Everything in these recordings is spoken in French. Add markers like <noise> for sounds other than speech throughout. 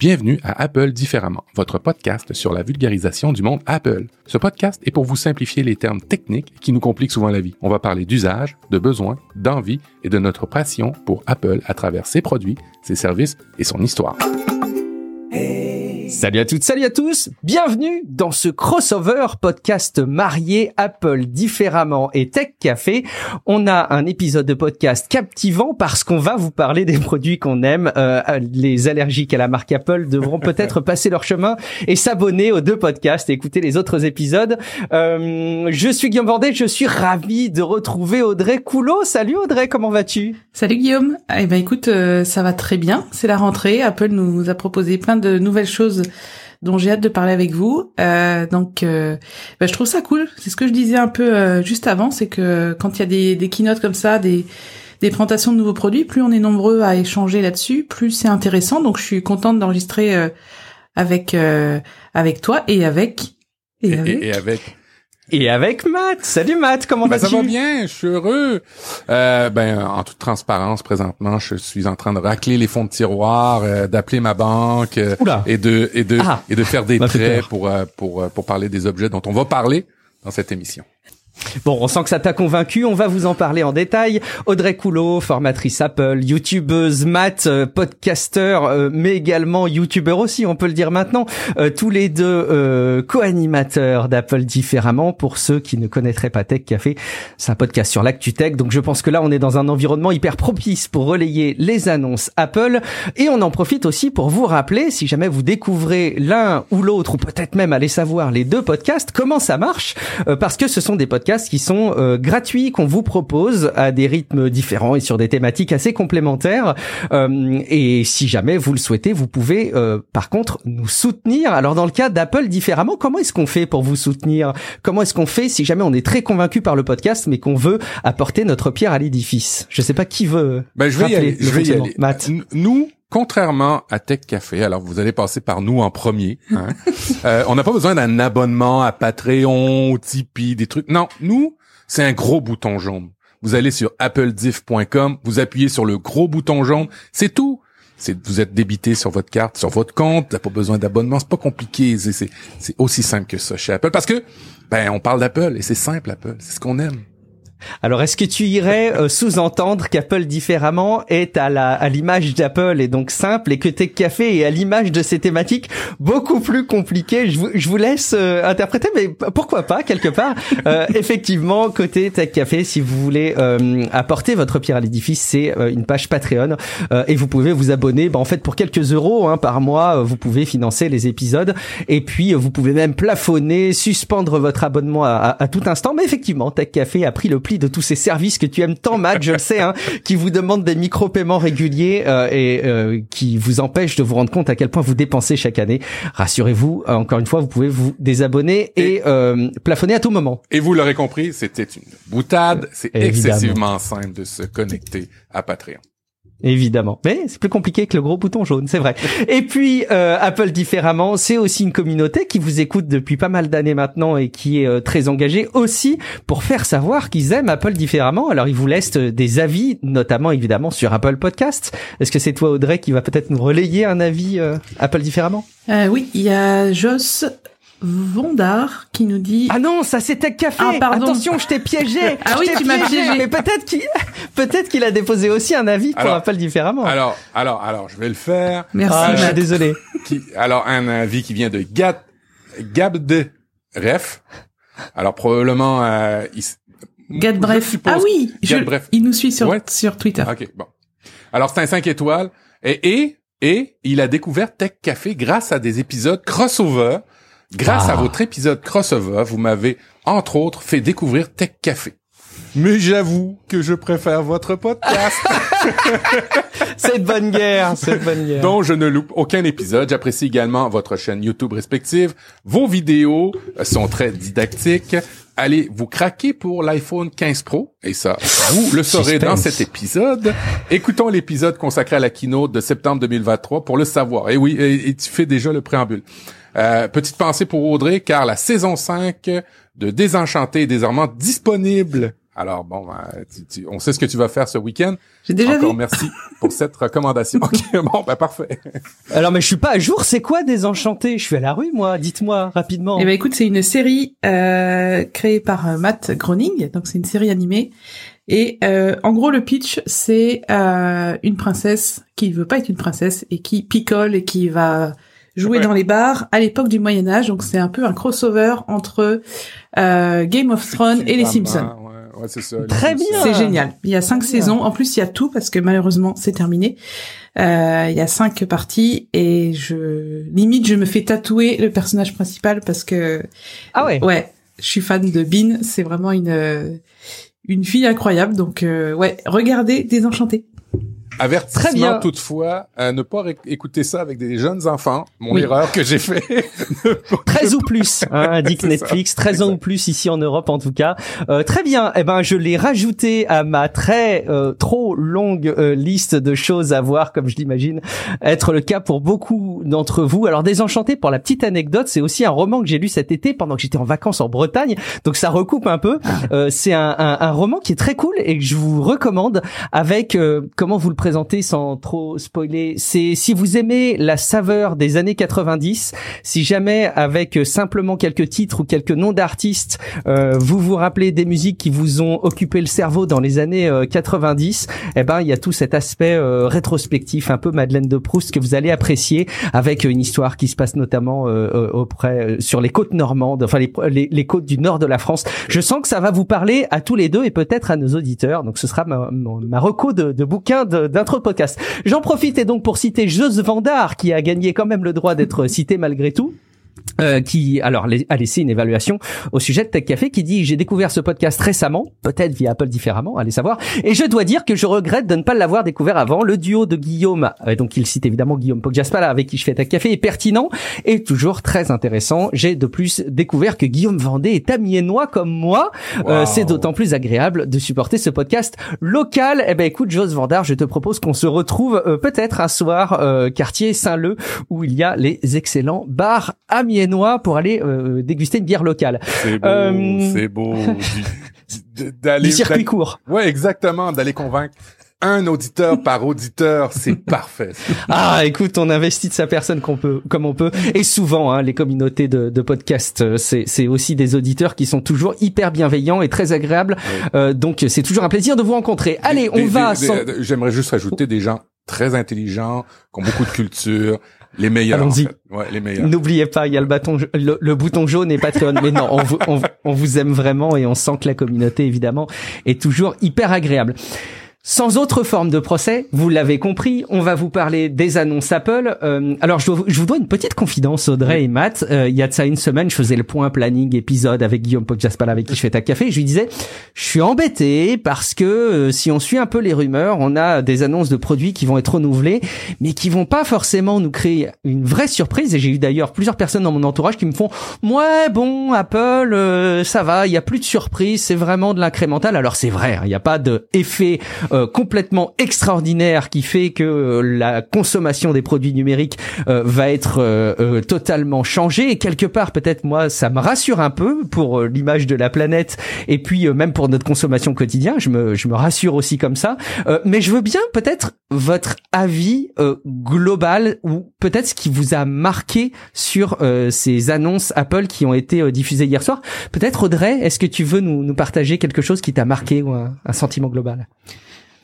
Bienvenue à Apple différemment, votre podcast sur la vulgarisation du monde Apple. Ce podcast est pour vous simplifier les termes techniques qui nous compliquent souvent la vie. On va parler d'usage, de besoins, d'envie et de notre passion pour Apple à travers ses produits, ses services et son histoire. Salut à toutes, salut à tous, bienvenue dans ce crossover podcast marié Apple différemment et Tech Café. On a un épisode de podcast captivant parce qu'on va vous parler des produits qu'on aime. Euh, les allergiques à la marque Apple devront <laughs> peut-être passer leur chemin et s'abonner aux deux podcasts et écouter les autres épisodes. Euh, je suis Guillaume Bordet, je suis ravi de retrouver Audrey Coulot. Salut Audrey, comment vas-tu? Salut Guillaume. Eh ben écoute, euh, ça va très bien. C'est la rentrée. Apple nous a proposé plein de nouvelles choses dont j'ai hâte de parler avec vous. Euh, donc, euh, bah, je trouve ça cool. C'est ce que je disais un peu euh, juste avant, c'est que quand il y a des, des keynotes comme ça, des, des présentations de nouveaux produits, plus on est nombreux à échanger là-dessus, plus c'est intéressant. Donc, je suis contente d'enregistrer avec avec toi et avec et, avec, et avec et avec Matt. Salut Matt, comment ben, vas-tu? Ça va bien, je suis heureux. Euh, ben, en toute transparence, présentement, je suis en train de racler les fonds de tiroir, euh, d'appeler ma banque euh, et de et de ah. et de faire des traits pour euh, pour pour parler des objets dont on va parler dans cette émission. Bon, on sent que ça t'a convaincu, on va vous en parler en détail. Audrey Coulot, formatrice Apple, youtubeuse, Matt, euh, podcaster, euh, mais également youtubeur aussi, on peut le dire maintenant. Euh, tous les deux co-animateurs d'Apple différemment. Pour ceux qui ne connaîtraient pas Tech Café, c'est un podcast sur l'actu tech. Donc je pense que là, on est dans un environnement hyper propice pour relayer les annonces Apple. Et on en profite aussi pour vous rappeler, si jamais vous découvrez l'un ou l'autre, ou peut-être même aller savoir les deux podcasts, comment ça marche. parce que ce sont des podcasts qui sont euh, gratuits, qu'on vous propose à des rythmes différents et sur des thématiques assez complémentaires. Euh, et si jamais vous le souhaitez, vous pouvez euh, par contre nous soutenir. Alors dans le cas d'Apple différemment, comment est-ce qu'on fait pour vous soutenir? Comment est-ce qu'on fait si jamais on est très convaincu par le podcast mais qu'on veut apporter notre pierre à l'édifice? Je sais pas qui veut. Ben, je vais y aller. Je vais y aller. Matt. Nous, Contrairement à Tech Café, alors vous allez passer par nous en premier. Hein, <laughs> euh, on n'a pas besoin d'un abonnement à Patreon, Tipeee, des trucs. Non, nous, c'est un gros bouton jaune. Vous allez sur applediff.com, vous appuyez sur le gros bouton jaune, c'est tout. C'est vous êtes débité sur votre carte, sur votre compte, t'as pas besoin d'abonnement, c'est pas compliqué, c'est c'est aussi simple que ça chez Apple parce que ben on parle d'Apple et c'est simple Apple, c'est ce qu'on aime. Alors, est-ce que tu irais euh, sous-entendre qu'Apple différemment est à la à l'image d'Apple et donc simple et que Tech Café est à l'image de ces thématiques beaucoup plus compliquées? Je vous, je vous laisse euh, interpréter, mais pourquoi pas quelque part. Euh, <laughs> effectivement, côté Tech Café, si vous voulez apporter votre pierre à l'édifice, c'est une page Patreon et vous pouvez vous abonner. Bah, en fait, pour quelques euros hein, par mois, vous pouvez financer les épisodes et puis vous pouvez même plafonner, suspendre votre abonnement à, à, à tout instant. Mais effectivement, Tech Café a pris le de tous ces services que tu aimes tant, Matt, je le sais, hein, qui vous demandent des micro-paiements réguliers euh, et euh, qui vous empêchent de vous rendre compte à quel point vous dépensez chaque année. Rassurez-vous, euh, encore une fois, vous pouvez vous désabonner et, plafonner à tout moment. Et vous l'aurez compris, c'était une boutade. C'est excessivement simple de se connecter à Patreon. Évidemment. Mais c'est plus compliqué que le gros bouton jaune, c'est vrai. <laughs> Et puis, euh, Apple différemment, c'est aussi une communauté qui vous écoute depuis pas mal d'années maintenant et qui est euh, très engagée aussi pour faire savoir qu'ils aiment Apple différemment. Alors, ils vous laissent euh, des avis, notamment évidemment sur Apple Podcasts. Est-ce que c'est toi, Audrey, qui va peut-être nous relayer un avis Apple différemment? Oui, il y a Joss Vondar qui nous dit Ah non, ça c'était café. Ah, pardon. Attention, je t'ai piégé. <laughs> ah oui, tu m'as piégé. Mais peut-être qu'il peut-être qu'il a déposé aussi un avis qu'on appelle différemment. Alors, alors, alors, je vais le faire. Merci. Ah, je suis désolé. Qui, alors un avis qui vient de Gab de Ref. Alors probablement euh, Gad Bref. Ah oui, Bref. il nous suit sur sur Twitter. OK, bon. Alors c'est un 5 étoiles et, et et il a découvert Tech Café grâce à des épisodes crossover Grâce à ah. votre épisode crossover, vous m'avez, entre autres, fait découvrir Tech Café. Mais j'avoue que je préfère votre podcast. <laughs> c'est de bonne guerre, c'est de bonne guerre. Donc je ne loupe aucun épisode. J'apprécie également votre chaîne YouTube respective. Vos vidéos sont très didactiques. Allez vous craquer pour l'iPhone 15 Pro et ça, vous le saurez dans cet épisode. Écoutons l'épisode consacré à la keynote de septembre 2023 pour le savoir. Et oui, et tu fais déjà le préambule. Euh, petite pensée pour Audrey, car la saison 5 de Désenchanté est désormais disponible Alors bon, ben, on sait ce que tu vas faire ce week-end. J'ai déjà Encore vu. merci pour cette recommandation. <laughs> ok, bon, ben parfait. Alors mais je suis pas à jour. C'est quoi Désenchanté? Je suis à la rue moi. Dites-moi rapidement. Eh ben écoute, c'est une série euh, créée par euh, Matt Groening, donc c'est une série animée. Et euh, en gros, le pitch, c'est euh, une princesse qui veut pas être une princesse et qui picole et qui va jouer Ouais. dans les bars à l'époque du Moyen Âge. Donc c'est un peu un crossover entre euh, Game of Thrones et les Simpsons. Ouais, ouais, c'est ça. les Très bien. C'est génial. Il y a cinq Bien. saisons. En plus, il y a tout parce que malheureusement, c'est terminé. Euh, il y a cinq parties et je limite, je me fais tatouer le personnage principal parce que Ah ouais. ouais, je suis fan de Bean. C'est vraiment une une fille incroyable. Donc euh, ouais, regardez Désenchanté. Avertissement Très bien. toutefois, à ne pas écouter ça avec des jeunes enfants. Mon Oui. erreur que j'ai fait. <laughs> 13 ou plus, <laughs> hein, indique Netflix. ça. 13 ans ou plus ici en Europe en tout cas. Euh, très bien. Eh ben, je l'ai rajouté à ma très euh, trop longue euh, liste de choses à voir, comme je l'imagine être le cas pour beaucoup d'entre vous. Alors, Désenchanté, pour la petite anecdote, c'est aussi un roman que j'ai lu cet été pendant que j'étais en vacances en Bretagne. Donc, ça recoupe un peu. Euh, c'est un, un, un roman qui est très cool et que je vous recommande avec euh, comment vous le sans trop spoiler. C'est si vous aimez la saveur des années 90, si jamais avec euh, simplement quelques titres ou quelques noms d'artistes, euh, vous vous rappelez des musiques qui vous ont occupé le cerveau dans les années euh, 90, eh ben il y a tout cet aspect euh, rétrospectif, un peu Madeleine de Proust que vous allez apprécier avec une histoire qui se passe notamment euh, euh, auprès euh, sur les côtes normandes, enfin les, les, côtes du nord de la France. Je sens que ça va vous parler à tous les deux et peut-être à nos auditeurs. Donc ce sera ma, ma, ma de, de bouquin de- d'intro podcast. J'en profite et donc pour citer Jos Vandar qui a gagné quand même le droit d'être cité malgré tout. Euh, qui alors a laissé une évaluation au sujet de Tech Café qui dit j'ai découvert ce podcast récemment peut-être via Apple différemment allez savoir. Et je dois dire que je regrette de ne pas l'avoir découvert avant. Le duo de Guillaume euh, donc il cite évidemment Guillaume Poggiaspala avec qui je fais Tech Café est pertinent et toujours très intéressant. J'ai de plus découvert que Guillaume Vendée est amiénois comme moi. Euh, c'est d'autant plus agréable de supporter ce podcast local. Eh ben écoute Jos Vandar je te propose qu'on se retrouve euh, peut-être un soir euh, quartier Saint-Leu où il y a les excellents bars amiénois pour aller euh, déguster une bière locale. C'est beau, Euh, c'est beau. <laughs> D'aller, circuit court. Ouais, exactement, d'aller convaincre un auditeur par auditeur, c'est <laughs> parfait. Ah, écoute, on investit de sa personne qu'on peut, comme on peut. Et souvent, hein, les communautés de, de podcasts, euh, c'est, c'est aussi des auditeurs qui sont toujours hyper bienveillants et très agréables. Euh, donc, c'est toujours un plaisir de vous rencontrer. Allez, Des- on des- va. sans- J'aimerais juste rajouter des gens très intelligents, qui ont beaucoup de culture, les meilleurs. Allons-y. en fait. Ouais, les meilleurs. N'oubliez pas, il y a le, bâton, le, le bouton jaune et Patreon. Mais non, on vous, on, on vous aime vraiment et on sent que la communauté, évidemment, est toujours hyper agréable. Sans autre forme de procès, vous l'avez compris, on va vous parler des annonces Apple. Euh, alors, je, dois- je vous dois une petite confidence, Audrey et Matt. Euh, il y a de ça une semaine, je faisais le point planning épisode avec Guillaume Poggiaspala avec qui je fais ta café. Et je lui disais, je suis embêté parce que euh, si on suit un peu les rumeurs, on a des annonces de produits qui vont être renouvelés, mais qui vont pas forcément nous créer une vraie surprise. Et j'ai eu d'ailleurs plusieurs personnes dans mon entourage qui me font, ouais, bon, Apple, euh, ça va, il y a plus de surprise, c'est vraiment de l'incrémental. Alors c'est vrai, hein, il n'y a pas de effet euh, complètement extraordinaire qui fait que euh, la consommation des produits numériques euh, va être euh, euh, totalement changée. Et quelque part, peut-être moi, ça me rassure un peu pour l'image de la planète et puis même pour notre consommation quotidienne. Je me, je me rassure aussi comme ça. Mais je veux bien peut-être votre avis global ou peut-être ce qui vous a marqué sur ces annonces Apple qui ont été diffusées hier soir. Peut-être Audrey, est-ce que tu veux nous, nous partager quelque chose qui t'a marqué ou un, un sentiment global?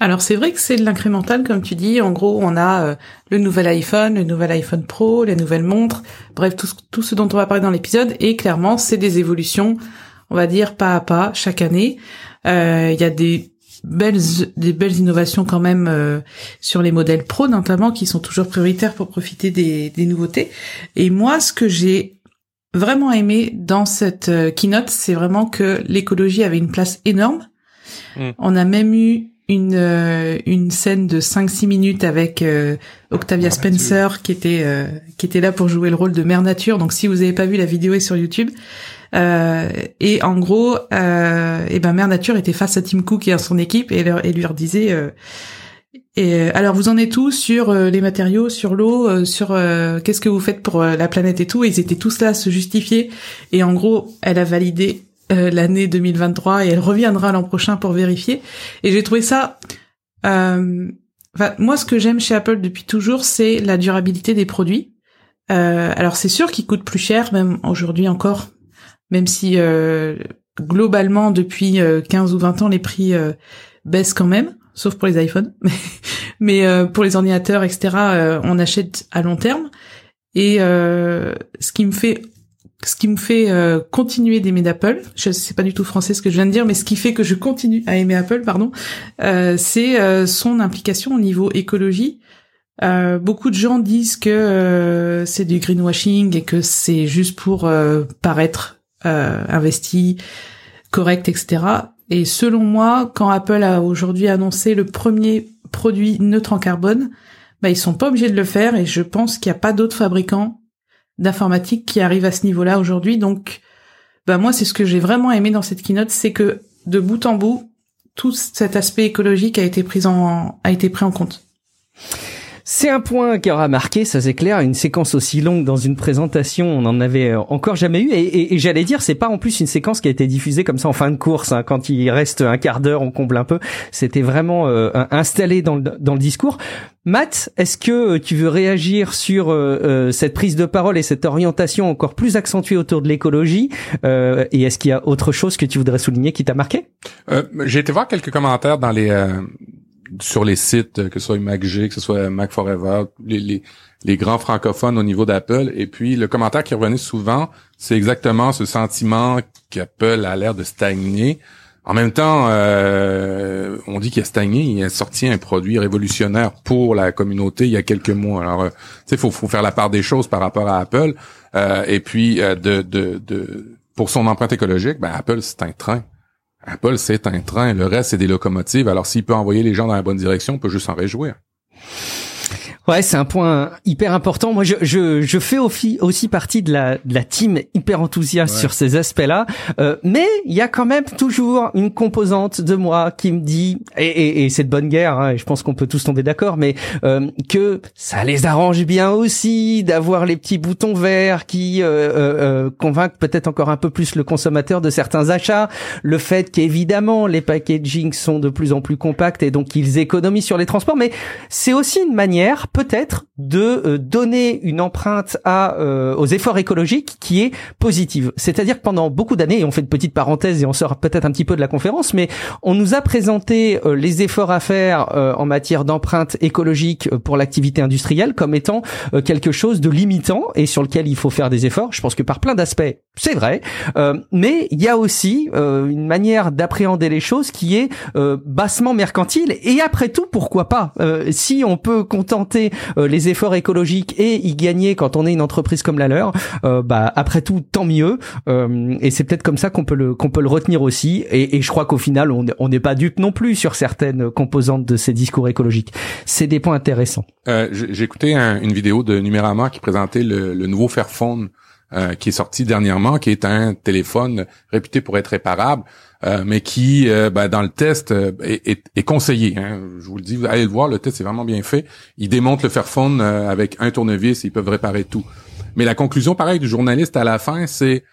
Alors c'est vrai que c'est de l'incrémental comme tu dis. En gros, on a euh, le nouvel iPhone, le nouvel iPhone Pro, les nouvelles montres, bref tout, ce- tout ce dont on va parler dans l'épisode. Et clairement, c'est des évolutions, on va dire pas à pas chaque année. Euh, Il y a des belles des belles innovations quand même euh, sur les modèles Pro notamment qui sont toujours prioritaires pour profiter des, des nouveautés. Et moi, ce que j'ai vraiment aimé dans cette keynote, c'est vraiment que l'écologie avait une place énorme. Mm. On a même eu une euh, une scène de 5-6 minutes avec euh, Octavia Mère Spencer qui était euh, qui était là pour jouer le rôle de Mère Nature. Donc si vous avez pas vu la vidéo est sur YouTube. Euh, et en gros, euh, et ben Mère Nature était face à Tim Cook et à son équipe et, leur, et lui leur disait euh, et euh, alors vous en êtes tous sur euh, les matériaux, sur l'eau, euh, sur euh, qu'est-ce que vous faites pour la planète et tout? Et ils étaient tous là à se justifier. Et en gros, elle a validé l'année 2023 et elle reviendra l'an prochain pour vérifier. Et j'ai trouvé ça. Euh, moi, ce que j'aime chez Apple depuis toujours, c'est la durabilité des produits. Euh, alors c'est sûr qu'ils coûtent plus cher, même aujourd'hui encore, même si euh, globalement depuis 15 ou 20 ans les prix baissent quand même, sauf pour les iPhones. <laughs> Mais pour les ordinateurs, etc., on achète à long terme. Et ce qui me fait ce qui me fait euh, continuer d'aimer d'Apple, je sais pas du tout français ce que je viens de dire, mais ce qui fait que je continue à aimer Apple, pardon, euh, c'est euh, son implication au niveau écologie. beaucoup de gens disent que c'est du greenwashing et que c'est juste pour paraître investi, correct, etc. Et selon moi, quand Apple a aujourd'hui annoncé le premier produit neutre en carbone, bah, ils sont pas obligés de le faire et je pense qu'il n'y a pas d'autres fabricants d'informatique qui arrive à ce niveau-là aujourd'hui. Donc, bah moi, c'est ce que j'ai vraiment aimé dans cette keynote, c'est que de bout en bout, tout cet aspect écologique a été pris en a été pris en compte. C'est un point qui aura marqué, ça c'est clair, une séquence aussi longue dans une présentation, on en avait euh, encore jamais eu. Et, j'allais dire, c'est pas en plus une séquence qui a été diffusée comme ça en fin de course, hein, quand il reste un quart d'heure, on comble un peu. C'était vraiment euh, installé dans le, dans le discours. Matt, est-ce que euh, tu veux réagir sur cette prise de parole et cette orientation encore plus accentuée autour de l'écologie Et est-ce qu'il y a autre chose que tu voudrais souligner qui t'a marqué? J'ai été voir quelques commentaires dans les sur les sites, euh, que ce soit MacG, que ce soit Mac Forever, les, les, grands francophones au niveau d'Apple. Et puis, le commentaire qui revenait souvent, c'est exactement ce sentiment qu'Apple a l'air de stagner. En même temps, euh, on dit qu'il a stagné, il a sorti un produit révolutionnaire pour la communauté il y a quelques mois. Alors, euh, tu sais, faut, faut faire la part des choses par rapport à Apple. et puis, de, de, de, pour son empreinte écologique, ben, Apple, c'est un train. Apple, c'est un train. Le reste, c'est des locomotives. Alors, s'il peut envoyer les gens dans la bonne direction, on peut juste s'en réjouir. Ouais, c'est un point hyper important. Moi, je, je, je fais aussi, aussi partie de la, de la team hyper enthousiaste sur ces aspects-là. Euh, mais il y a quand même toujours une composante de moi qui me dit, et, et, et c'est de bonne guerre, hein, et je pense qu'on peut tous tomber d'accord, mais euh, que ça les arrange bien aussi d'avoir les petits boutons verts qui euh, euh, euh convainquent peut-être encore un peu plus le consommateur de certains achats. Le fait qu'évidemment les packaging sont de plus en plus compacts et donc ils économisent sur les transports, mais c'est aussi une manière peut-être de euh, donner une empreinte à euh, aux efforts écologiques qui est positive. C'est-à-dire que pendant beaucoup d'années, et on fait une petite parenthèse et on sort peut-être un petit peu de la conférence, mais on nous a présenté euh, les efforts à faire en matière d'empreinte écologique pour l'activité industrielle comme étant quelque chose de limitant et sur lequel il faut faire des efforts. Je pense que par plein d'aspects, c'est vrai, mais il y a aussi une manière d'appréhender les choses qui est bassement mercantile. Et après tout, pourquoi pas Si on peut contenter euh, les efforts écologiques et y gagner quand on est une entreprise comme la leur, euh, bah après tout tant mieux. Euh, et c'est peut-être comme ça qu'on peut le qu'on peut le retenir aussi. Et, et je crois qu'au final on n'est pas dupe non plus sur certaines composantes de ces discours écologiques. C'est des points intéressants. Écouté une vidéo de Numérama qui présentait le, nouveau Fairphone qui est sorti dernièrement, qui est un téléphone réputé pour être réparable, mais qui, euh, ben, dans le test, est, est, conseillé. Hein. Je vous le dis, allez le voir, le test est vraiment bien fait. Il démonte le Fairphone avec un tournevis, ils peuvent réparer tout. Mais la conclusion, pareil, du journaliste à la fin, c'est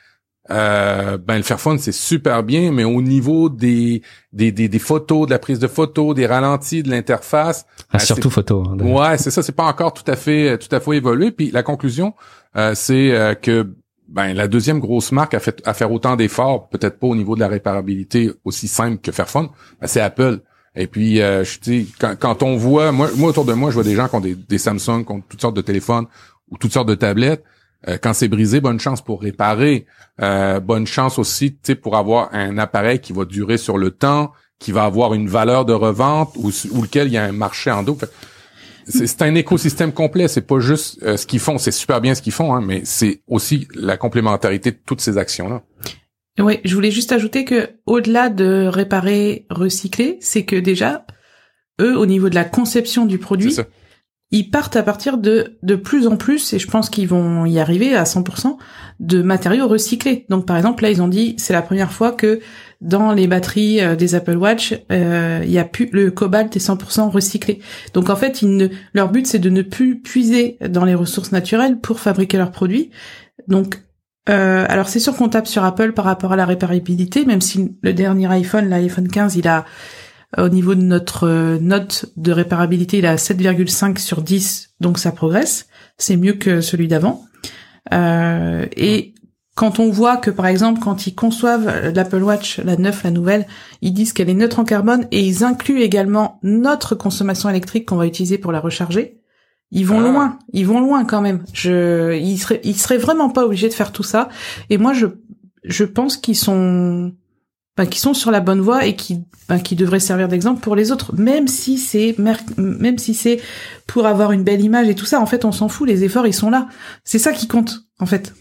euh, ben le Fairphone c'est super bien, mais au niveau des des, des, des photos, de la prise de photos, des ralentis, de l'interface, ah, ben, surtout photo. Hein, ouais, c'est ça, c'est pas encore tout à fait tout à fait évolué. Puis la conclusion, euh, c'est euh, que ben la deuxième grosse marque à, faire autant d'efforts, peut-être pas au niveau de la réparabilité aussi simple que Fairphone, ben, c'est Apple. Et puis, euh, je dis, quand, quand on voit, moi, moi autour de moi, je vois des gens qui ont des, des Samsung, qui ont toutes sortes de téléphones ou toutes sortes de tablettes. Euh, quand c'est brisé, bonne chance pour réparer. Euh, bonne chance aussi, tu pour avoir un appareil qui va durer sur le temps, qui va avoir une valeur de revente ou, ou lequel il y a un marché en dos. C'est un écosystème complet. C'est pas juste euh, ce qu'ils font. C'est super bien ce qu'ils font, hein, mais c'est aussi la complémentarité de toutes ces actions-là. Oui, je voulais juste ajouter que au-delà de réparer, recycler, c'est que déjà eux, au niveau de la conception du produit, ils partent à partir de de plus en plus, et je pense qu'ils vont y arriver à 100%, de matériaux recyclés. Donc par exemple, là, ils ont dit, c'est la première fois que dans les batteries euh, des Apple Watch, euh, il y a plus le cobalt est 100% recyclé. Donc en fait, ils ne, leur but c'est de ne plus puiser dans les ressources naturelles pour fabriquer leurs produits. Donc euh, alors c'est sûr qu'on tape sur Apple par rapport à la réparabilité, même si le dernier iPhone, l'iPhone 15, il a au niveau de notre euh, note de réparabilité, il a 7,5 sur 10, donc ça progresse. C'est mieux que celui d'avant. Euh, et quand on voit que par exemple quand ils conçoivent l'Apple Watch, la 9, la nouvelle, ils disent qu'elle est neutre en carbone et ils incluent également notre consommation électrique qu'on va utiliser pour la recharger. Ils vont ah. loin, ils vont loin quand même. Je, ils seraient, ils seraient vraiment pas obligés de faire tout ça. Et moi, je, je pense qu'ils sont, ben, qui sont sur la bonne voie et qui, ben, qui devraient servir d'exemple pour les autres. Même si c'est, même si c'est pour avoir une belle image et tout ça. En fait, on s'en fout. Les efforts, ils sont là. C'est ça qui compte, en fait.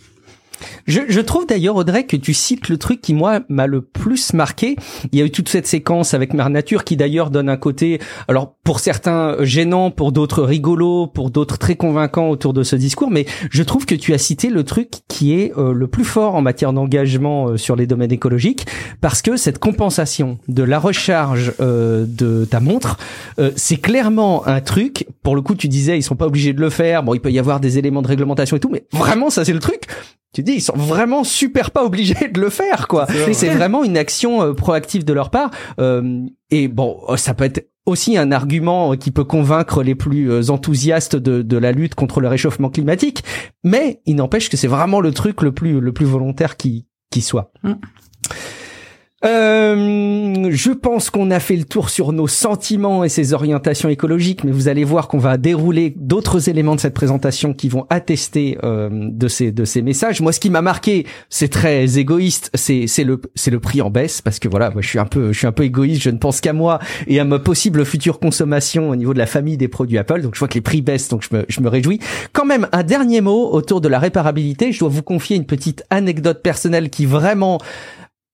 Je, je trouve d'ailleurs Audrey que tu cites le truc qui moi m'a le plus marqué. Il y a eu toute cette séquence avec Mère Nature qui d'ailleurs donne un côté, alors pour certains gênant, pour d'autres rigolo, pour d'autres très convaincant autour de ce discours. Mais je trouve que tu as cité le truc qui est euh, le plus fort en matière d'engagement euh, sur les domaines écologiques, parce que cette compensation de la recharge euh, de ta montre, c'est clairement un truc. Pour le coup, tu disais ils sont pas obligés de le faire. Bon, il peut y avoir des éléments de réglementation et tout, mais vraiment ça c'est le truc tu dis ils sont vraiment super pas obligés de le faire quoi. C'est vraiment une action euh, proactive de leur part euh, et bon euh, ça peut être aussi un argument qui peut convaincre les plus enthousiastes de, de la lutte contre le réchauffement climatique mais il n'empêche que c'est vraiment le truc le plus le plus volontaire qui qui soit. Mm. Euh, je pense qu'on a fait le tour sur nos sentiments et ses orientations écologiques, mais vous allez voir qu'on va dérouler d'autres éléments de cette présentation qui vont attester euh, de ces de ces messages. Moi, ce qui m'a marqué, c'est très égoïste, c'est c'est le c'est le prix en baisse parce que voilà, moi je suis un peu je suis un peu égoïste, je ne pense qu'à moi et à ma possible future consommation au niveau de la famille des produits Apple. Donc je vois que les prix baissent, donc je me je me réjouis. Quand même, un dernier mot autour de la réparabilité. Je dois vous confier une petite anecdote personnelle qui vraiment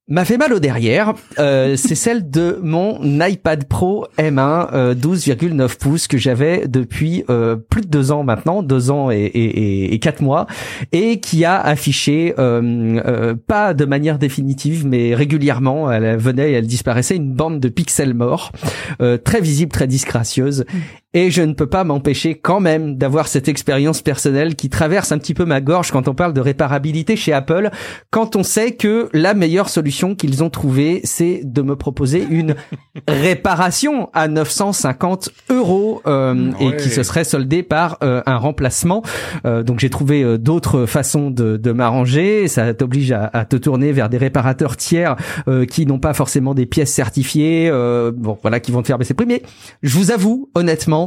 m'a fait mal au derrière, euh, <laughs> c'est celle de mon iPad Pro M1 euh, 12,9 pouces que j'avais depuis euh, plus de deux ans maintenant, deux ans et, et, quatre mois, et qui a affiché euh, pas de manière définitive, mais régulièrement, elle venait et elle disparaissait une bande de pixels morts, très visible, très disgracieuse, et je ne peux pas m'empêcher quand même d'avoir cette expérience personnelle qui traverse un petit peu ma gorge quand on parle de réparabilité chez Apple, quand on sait que la meilleure solution qu'ils ont trouvée, c'est de me proposer une <laughs> réparation à 950 euros euh, et qui se serait soldée par euh, un remplacement. Euh, donc j'ai trouvé d'autres façons de, de m'arranger. Ça t'oblige à, à, te tourner vers des réparateurs tiers qui n'ont pas forcément des pièces certifiées, bon voilà, qui vont te faire baisser le prix. Mais je vous avoue honnêtement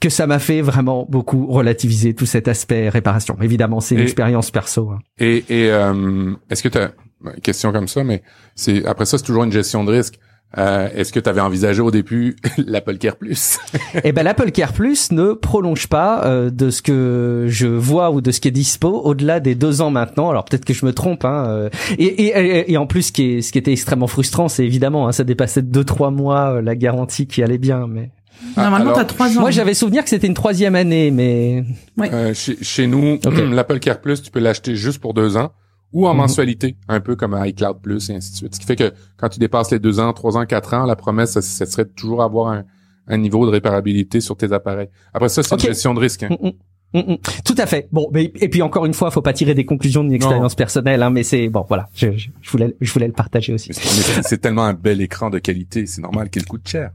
que ça m'a fait vraiment beaucoup relativiser tout cet aspect réparation. Évidemment, c'est une expérience perso. Hein. Et, et euh, est-ce que tu as une question comme ça, mais c'est après ça, c'est toujours une gestion de risque. Euh, Est-ce que tu avais envisagé au début <laughs> l'Apple Care Plus? Eh ben l'Apple Care Plus ne prolonge pas euh, de ce que je vois ou de ce qui est dispo au-delà des deux ans maintenant. Alors peut-être que je me trompe. Hein, euh, et, et, et, en plus, ce qui, est, ce qui était extrêmement frustrant, c'est évidemment hein, ça dépassait de deux trois mois euh, la garantie qui allait bien, mais. Ah, Normalement, t'as trois ans. Moi, j'avais souvenir que c'était une troisième année, mais. Euh, chez, chez, nous, <clears throat> l'Apple Care Plus, tu peux l'acheter juste pour deux ans ou en mhm. mensualité, un peu comme iCloud Plus et ainsi de suite. Ce qui fait que quand tu dépasses les deux ans, trois ans, quatre ans, la promesse, ça, serait toujours avoir un, un, niveau de réparabilité sur tes appareils. Après ça, c'est une gestion de risque. Hein. Mm, mm. Mm, Tout à fait. Bon, mais, et puis encore une fois, faut pas tirer des conclusions d'une expérience personnelle, hein, mais c'est bon, voilà. Je, je, voulais, je voulais le partager aussi. C'est tellement un bel écran de qualité, c'est normal qu'il coûte cher.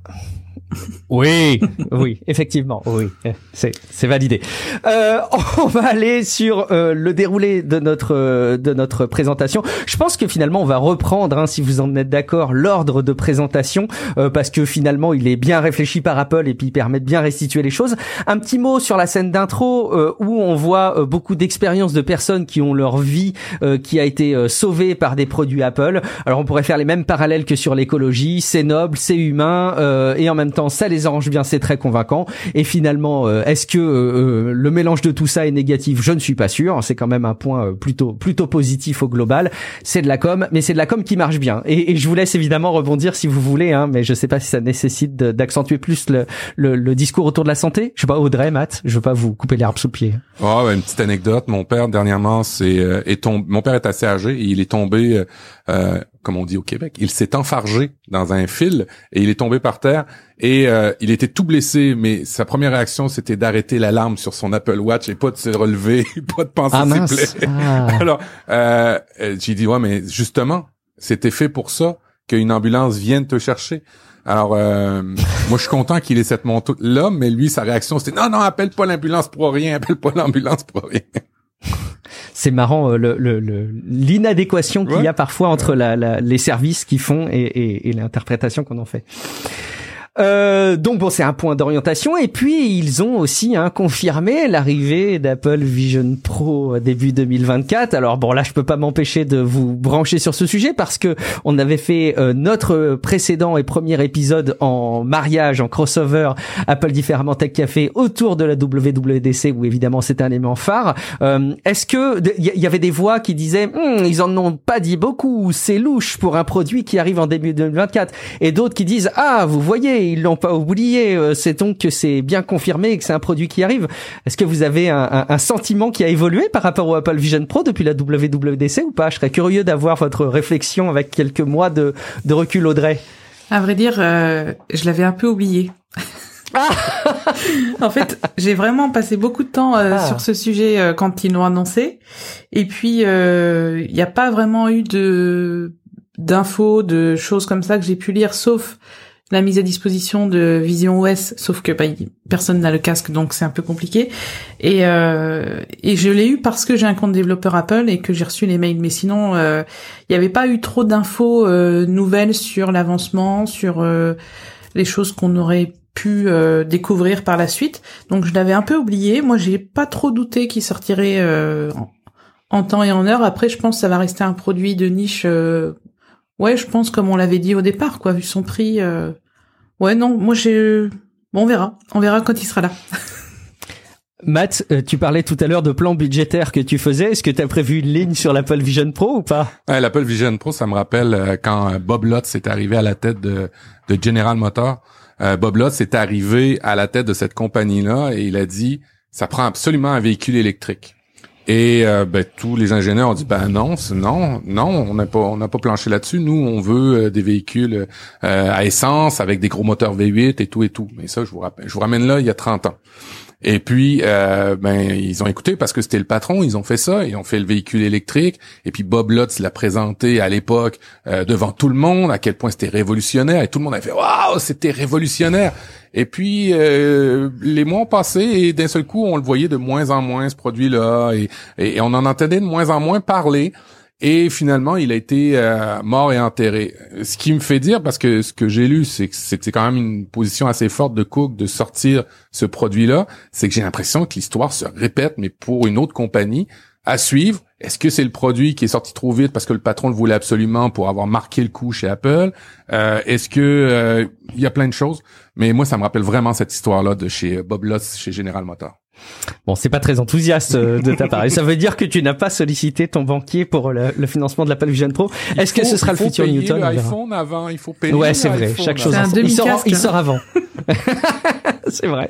Oui, <laughs> oui, effectivement, oui, c'est c'est validé. Euh, <laughs> on va aller sur euh, le déroulé de notre euh, de notre présentation. Je pense que finalement on va reprendre, hein, si vous en êtes d'accord, l'ordre de présentation euh, parce que finalement il est bien réfléchi par Apple et puis il permet de bien restituer les choses. Un petit mot sur la scène d'intro où on voit beaucoup d'expériences de personnes qui ont leur vie qui a été sauvée par des produits Apple. Alors on pourrait faire les mêmes parallèles que sur l'écologie, c'est noble, c'est humain et en même temps ça les arrange bien, c'est très convaincant. Et finalement, euh, est-ce que euh, euh, le mélange de tout ça est négatif? Je ne suis pas sûr. C'est quand même un point plutôt plutôt positif au global. C'est de la com, mais c'est de la com qui marche bien. Et, je vous laisse évidemment rebondir si vous voulez, hein, mais je sais pas si ça nécessite d'accentuer plus le, le, discours autour de la santé. Je sais pas, Audrey, Matt, je veux pas vous couper l'herbe sous le pied. Oh, une petite anecdote. Mon père dernièrement, c'est est tombé. Mon père est assez âgé et il est tombé comme on dit au Québec. Il s'est enfargé dans un fil et il est tombé par terre et euh, il était tout blessé, mais sa première réaction c'était d'arrêter l'alarme sur son Apple Watch et pas de se relever, <laughs> pas de penser ah, s'il plaît. Ah. <laughs> Alors euh, j'ai dit ouais mais justement c'était fait pour ça qu'une ambulance vienne te chercher. Alors, euh, <laughs> moi, je suis content qu'il ait cette moto là, mais lui, sa réaction, c'était non, non, appelle pas l'ambulance pour rien, appelle pas l'ambulance pour rien. C'est marrant euh, le, l'inadéquation qu'il y a parfois entre la, les services qu'ils font et, et l'interprétation qu'on en fait. Euh, donc bon, c'est un point d'orientation. Et puis ils ont aussi hein, confirmé l'arrivée d'Apple Vision Pro début 2024. Alors bon, là, je peux pas m'empêcher de vous brancher sur ce sujet parce que on avait fait euh, notre précédent et premier épisode en mariage, en crossover Apple différemment Tech Café autour de la WWDC où évidemment c'est un élément phare. Euh, est-ce que il y, avait des voix qui disaient hum, ils en ont pas dit beaucoup, c'est louche pour un produit qui arrive en début 2024, et d'autres qui disent ah vous voyez ils l'ont pas oublié. Euh, c'est donc que c'est bien confirmé et que c'est un produit qui arrive. Est-ce que vous avez un, un, sentiment qui a évolué par rapport au Apple Vision Pro depuis la WWDC ou pas? Je serais curieux d'avoir votre réflexion avec quelques mois de, de recul, Audrey. À vrai dire, euh, je l'avais un peu oublié. Ah <laughs> en fait, j'ai vraiment passé beaucoup de temps euh, ah. sur ce sujet quand ils l'ont annoncé. Et puis, il n'y a pas vraiment eu de d'infos, de choses comme ça que j'ai pu lire, sauf la mise à disposition de Vision OS, sauf que bah, personne n'a le casque, donc c'est un peu compliqué. Et, euh, et je l'ai eu parce que j'ai un compte développeur Apple et que j'ai reçu les mails. Mais sinon, euh, il n'y avait pas eu trop d'infos euh, nouvelles sur l'avancement, sur les choses qu'on aurait pu découvrir par la suite. Donc je l'avais un peu oublié. Moi, j'ai pas trop douté qu'il sortirait en temps et en heure. Après, je pense que ça va rester un produit de niche Ouais, je pense comme on l'avait dit au départ, quoi, vu son prix. Euh... Ouais, non, moi j'ai. Bon, on verra, on verra quand il sera là. <laughs> Matt, euh, tu parlais tout à l'heure de plan budgétaire que tu faisais. Est-ce que tu as prévu une ligne sur l'Apple Vision Pro ou pas? Ouais, L'Apple Vision Pro, ça me rappelle euh, quand Bob Lutz est arrivé à la tête de, de General Motors. Bob Lutz est arrivé à la tête de cette compagnie-là et il a dit, ça prend absolument un véhicule électrique. Et euh, ben, tous les ingénieurs ont dit ben non, non, non, on n'a pas on n'a pas planché là-dessus. Nous, on veut euh, des véhicules euh, à essence avec des gros moteurs V8 et tout et tout. Mais ça, je vous rappelle, je vous ramène là il y a 30 ans. Et puis, ben, ils ont écouté parce que c'était le patron, ils ont fait ça, ils ont fait le véhicule électrique. Et puis Bob Lutz l'a présenté à l'époque devant tout le monde, à quel point c'était révolutionnaire. Et tout le monde a fait waouh, c'était révolutionnaire. Et puis euh, les mois ont passé et d'un seul coup, on le voyait de moins en moins ce produit-là et, et, on en entendait de moins en moins parler. Et finalement, il a été euh, mort et enterré. Ce qui me fait dire, parce que ce que j'ai lu, c'est que c'était quand même une position assez forte de Cook de sortir ce produit-là, c'est que j'ai l'impression que l'histoire se répète, mais pour une autre compagnie à suivre. Est-ce que c'est le produit qui est sorti trop vite parce que le patron le voulait absolument pour avoir marqué le coup chez Apple? Euh, Est-ce que euh, il y a plein de choses Mais moi, ça me rappelle vraiment cette histoire-là de chez Bob Loss chez General Motors. Bon, c'est pas très enthousiaste euh, de ta part. ça veut dire que tu n'as pas sollicité ton banquier pour le, financement de l'Apple Vision Pro. Est-ce que ce sera le futur Newton iPhone avant, il faut payer. Ouais, c'est vrai. Chaque chose. il, sort, il sort avant. <laughs> <laughs> c'est vrai.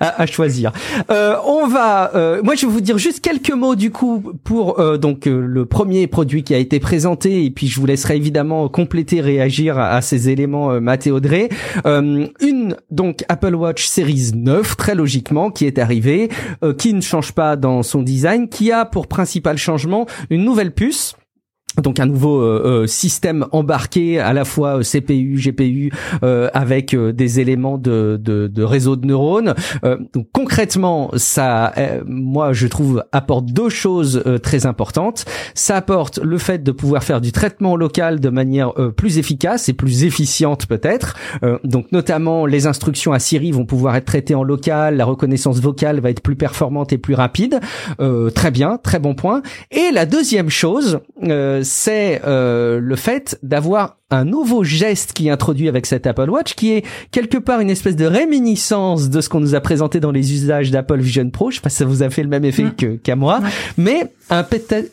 À, choisir. Euh, on va. Euh, moi, je vais vous dire juste quelques mots du coup pour euh, donc euh, le premier produit qui a été présenté et puis je vous laisserai évidemment compléter, réagir à, ces éléments, Matt et Audrey. une donc Apple Watch Series 9, très logiquement, qui est arrivée, qui ne change pas dans son design, qui a pour principal changement une nouvelle puce donc un nouveau euh, euh, système embarqué à la fois euh, CPU, GPU avec des éléments de, réseau de neurones. concrètement, ça, moi je trouve apporte deux choses très importantes. Ça apporte le fait de pouvoir faire du traitement local de manière plus efficace et plus efficiente peut-être. donc notamment les instructions à Siri vont pouvoir être traitées en local, la reconnaissance vocale va être plus performante et plus rapide. très bien, très bon point. Et la deuxième chose c'est euh, le fait d'avoir un nouveau geste qui est introduit avec cet Apple Watch, qui est quelque part une espèce de réminiscence de ce qu'on nous a présenté dans les usages d'Apple Vision Pro. Je sais pas si ça vous a fait le même effet mm. que qu'à moi, mais un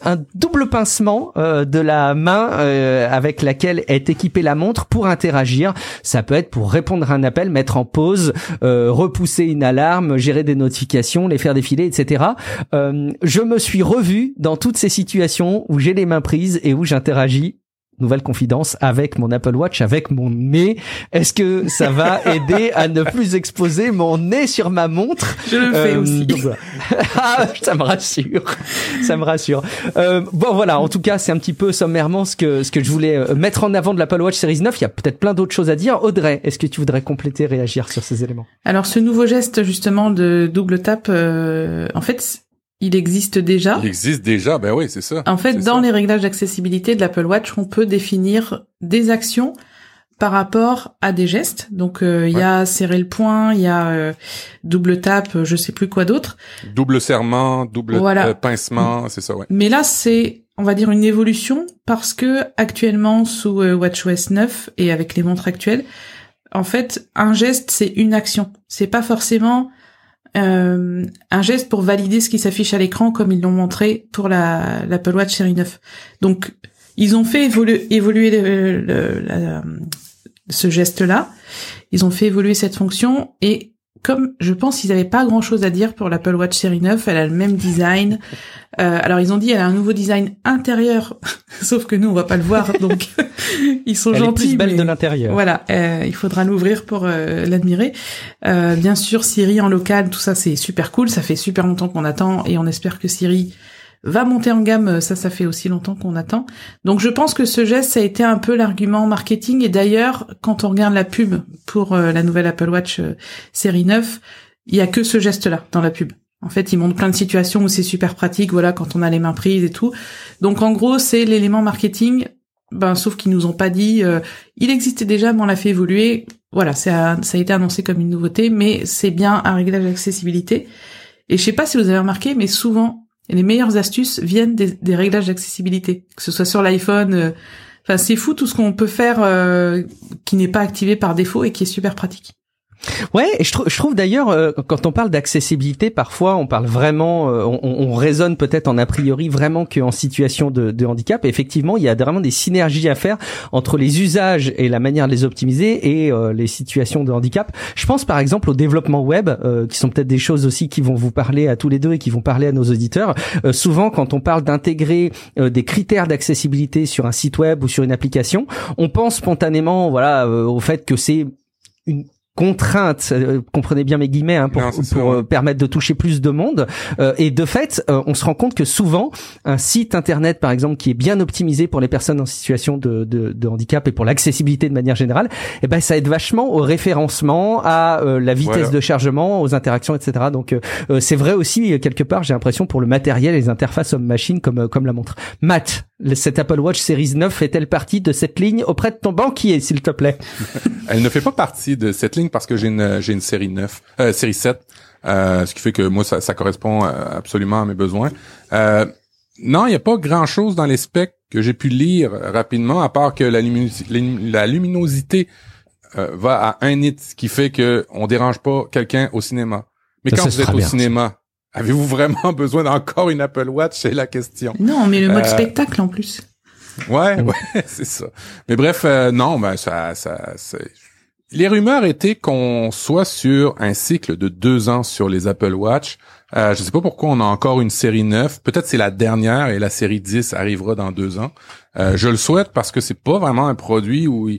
un double pincement euh, de la main euh, avec laquelle est équipée la montre pour interagir. Ça peut être pour répondre à un appel, mettre en pause, euh, repousser une alarme, gérer des notifications, les faire défiler, etc. je me suis revu dans toutes ces situations où j'ai les mains prises et où j'interagis nouvelle confidence, avec mon Apple Watch, avec mon nez. Est-ce que ça va <laughs> aider à ne plus exposer mon nez sur ma montre? Je le fais euh, aussi. <laughs> ah, ça me rassure. Ça me rassure. Euh, bon voilà, en tout cas, c'est un petit peu sommairement ce que ce que je voulais euh, mettre en avant de l'Apple Watch Series 9. Il y a peut-être plein d'autres choses à dire. Audrey, est-ce que tu voudrais compléter, réagir sur ces éléments? Alors ce nouveau geste justement de double tap, euh, en fait, il existe déjà. Il existe déjà, ben oui, c'est ça. En fait, dans les réglages d'accessibilité de l'Apple Watch, on peut définir des actions par rapport à des gestes. Donc euh, il y a serrer le poing, il y a euh, double tape, je sais plus quoi d'autre. Double serment, double euh, pincement, c'est ça, ouais. Mais là c'est on va dire une évolution parce que actuellement sous WatchOS 9 et avec les montres actuelles, en fait, un geste c'est une action. C'est pas forcément euh, un geste pour valider ce qui s'affiche à l'écran comme ils l'ont montré pour la l'Apple Watch série 9. Donc ils ont fait évoluer, ce geste-là, ils ont fait évoluer cette fonction et comme je pense qu'ils n'avaient pas grand chose à dire pour l'Apple Watch série 9, elle a le même design. Euh, alors ils ont dit elle a un nouveau design intérieur, <laughs> sauf que nous on va pas le voir, donc <laughs> ils sont elle gentils. Est plus belle de l'intérieur. Voilà, euh, il faudra l'ouvrir pour euh, l'admirer. Euh, bien sûr Siri en local, tout ça c'est super cool, ça fait super longtemps qu'on attend et on espère que Siri va monter en gamme, ça, ça fait aussi longtemps qu'on attend. Donc je pense que ce geste, ça a été un peu l'argument marketing. Et d'ailleurs, quand on regarde la pub pour euh, la nouvelle Apple Watch euh, série 9, il y a que ce geste-là dans la pub. En fait, ils montrent plein de situations où c'est super pratique, voilà, quand on a les mains prises et tout. Donc en gros, c'est l'élément marketing. Ben, sauf qu'ils nous ont pas dit, euh, il existait déjà, mais on l'a fait évoluer. Voilà, ça a, ça a été annoncé comme une nouveauté, mais c'est bien un réglage d'accessibilité. Et je sais pas si vous avez remarqué, mais souvent, et les meilleures astuces viennent des, réglages d'accessibilité, que ce soit sur l'iPhone. Euh, enfin, c'est fou tout ce qu'on peut faire euh, qui n'est pas activé par défaut et qui est super pratique. Ouais, et je, je trouve d'ailleurs euh, quand on parle d'accessibilité, parfois on parle vraiment, euh, on, on, raisonne peut-être en a priori vraiment qu'en situation de, de, handicap. Effectivement, il y a vraiment des synergies à faire entre les usages et la manière de les optimiser et euh, les situations de handicap. Je pense par exemple au développement web, qui sont peut-être des choses aussi qui vont vous parler à tous les deux et qui vont parler à nos auditeurs. souvent, quand on parle d'intégrer des critères d'accessibilité sur un site web ou sur une application, on pense spontanément, voilà, au fait que c'est une contrainte, euh, comprenez bien mes guillemets, hein, pour, pour euh, permettre de toucher plus de monde. Euh, et de fait, on se rend compte que souvent, un site internet, par exemple, qui est bien optimisé pour les personnes en situation de, de, de handicap et pour l'accessibilité de manière générale, eh ben ça aide vachement au référencement, à la vitesse de chargement, aux interactions, etc. Donc c'est vrai aussi quelque part, j'ai l'impression pour le matériel et les interfaces homme-machine comme comme la montre. Matt, cette Apple Watch Series 9 fait-elle partie de cette ligne auprès de ton banquier, s'il te plaît? <laughs> Elle ne fait pas partie de cette ligne parce que j'ai une j'ai une série 9, euh, série 7, euh, ce qui fait que moi ça, ça correspond euh, absolument à mes besoins. Euh, non, il n'y a pas grand-chose dans les specs que j'ai pu lire rapidement, à part que la, la luminosité euh, va à un nit, ce qui fait que on dérange pas quelqu'un au cinéma. Mais quand vous êtes au cinéma, avez-vous vraiment <laughs> besoin d'encore une Apple Watch? C'est la question. Non, mais le mode spectacle en plus. Ouais, <laughs> ouais, c'est ça. Mais bref, non, ben ça, ça, les rumeurs étaient qu'on soit sur un cycle de deux ans sur les Apple Watch. Euh, je sais pas pourquoi on a encore une série 9. Peut-être c'est la dernière et la série 10 arrivera dans deux ans. Euh, je le souhaite parce que c'est pas vraiment un produit où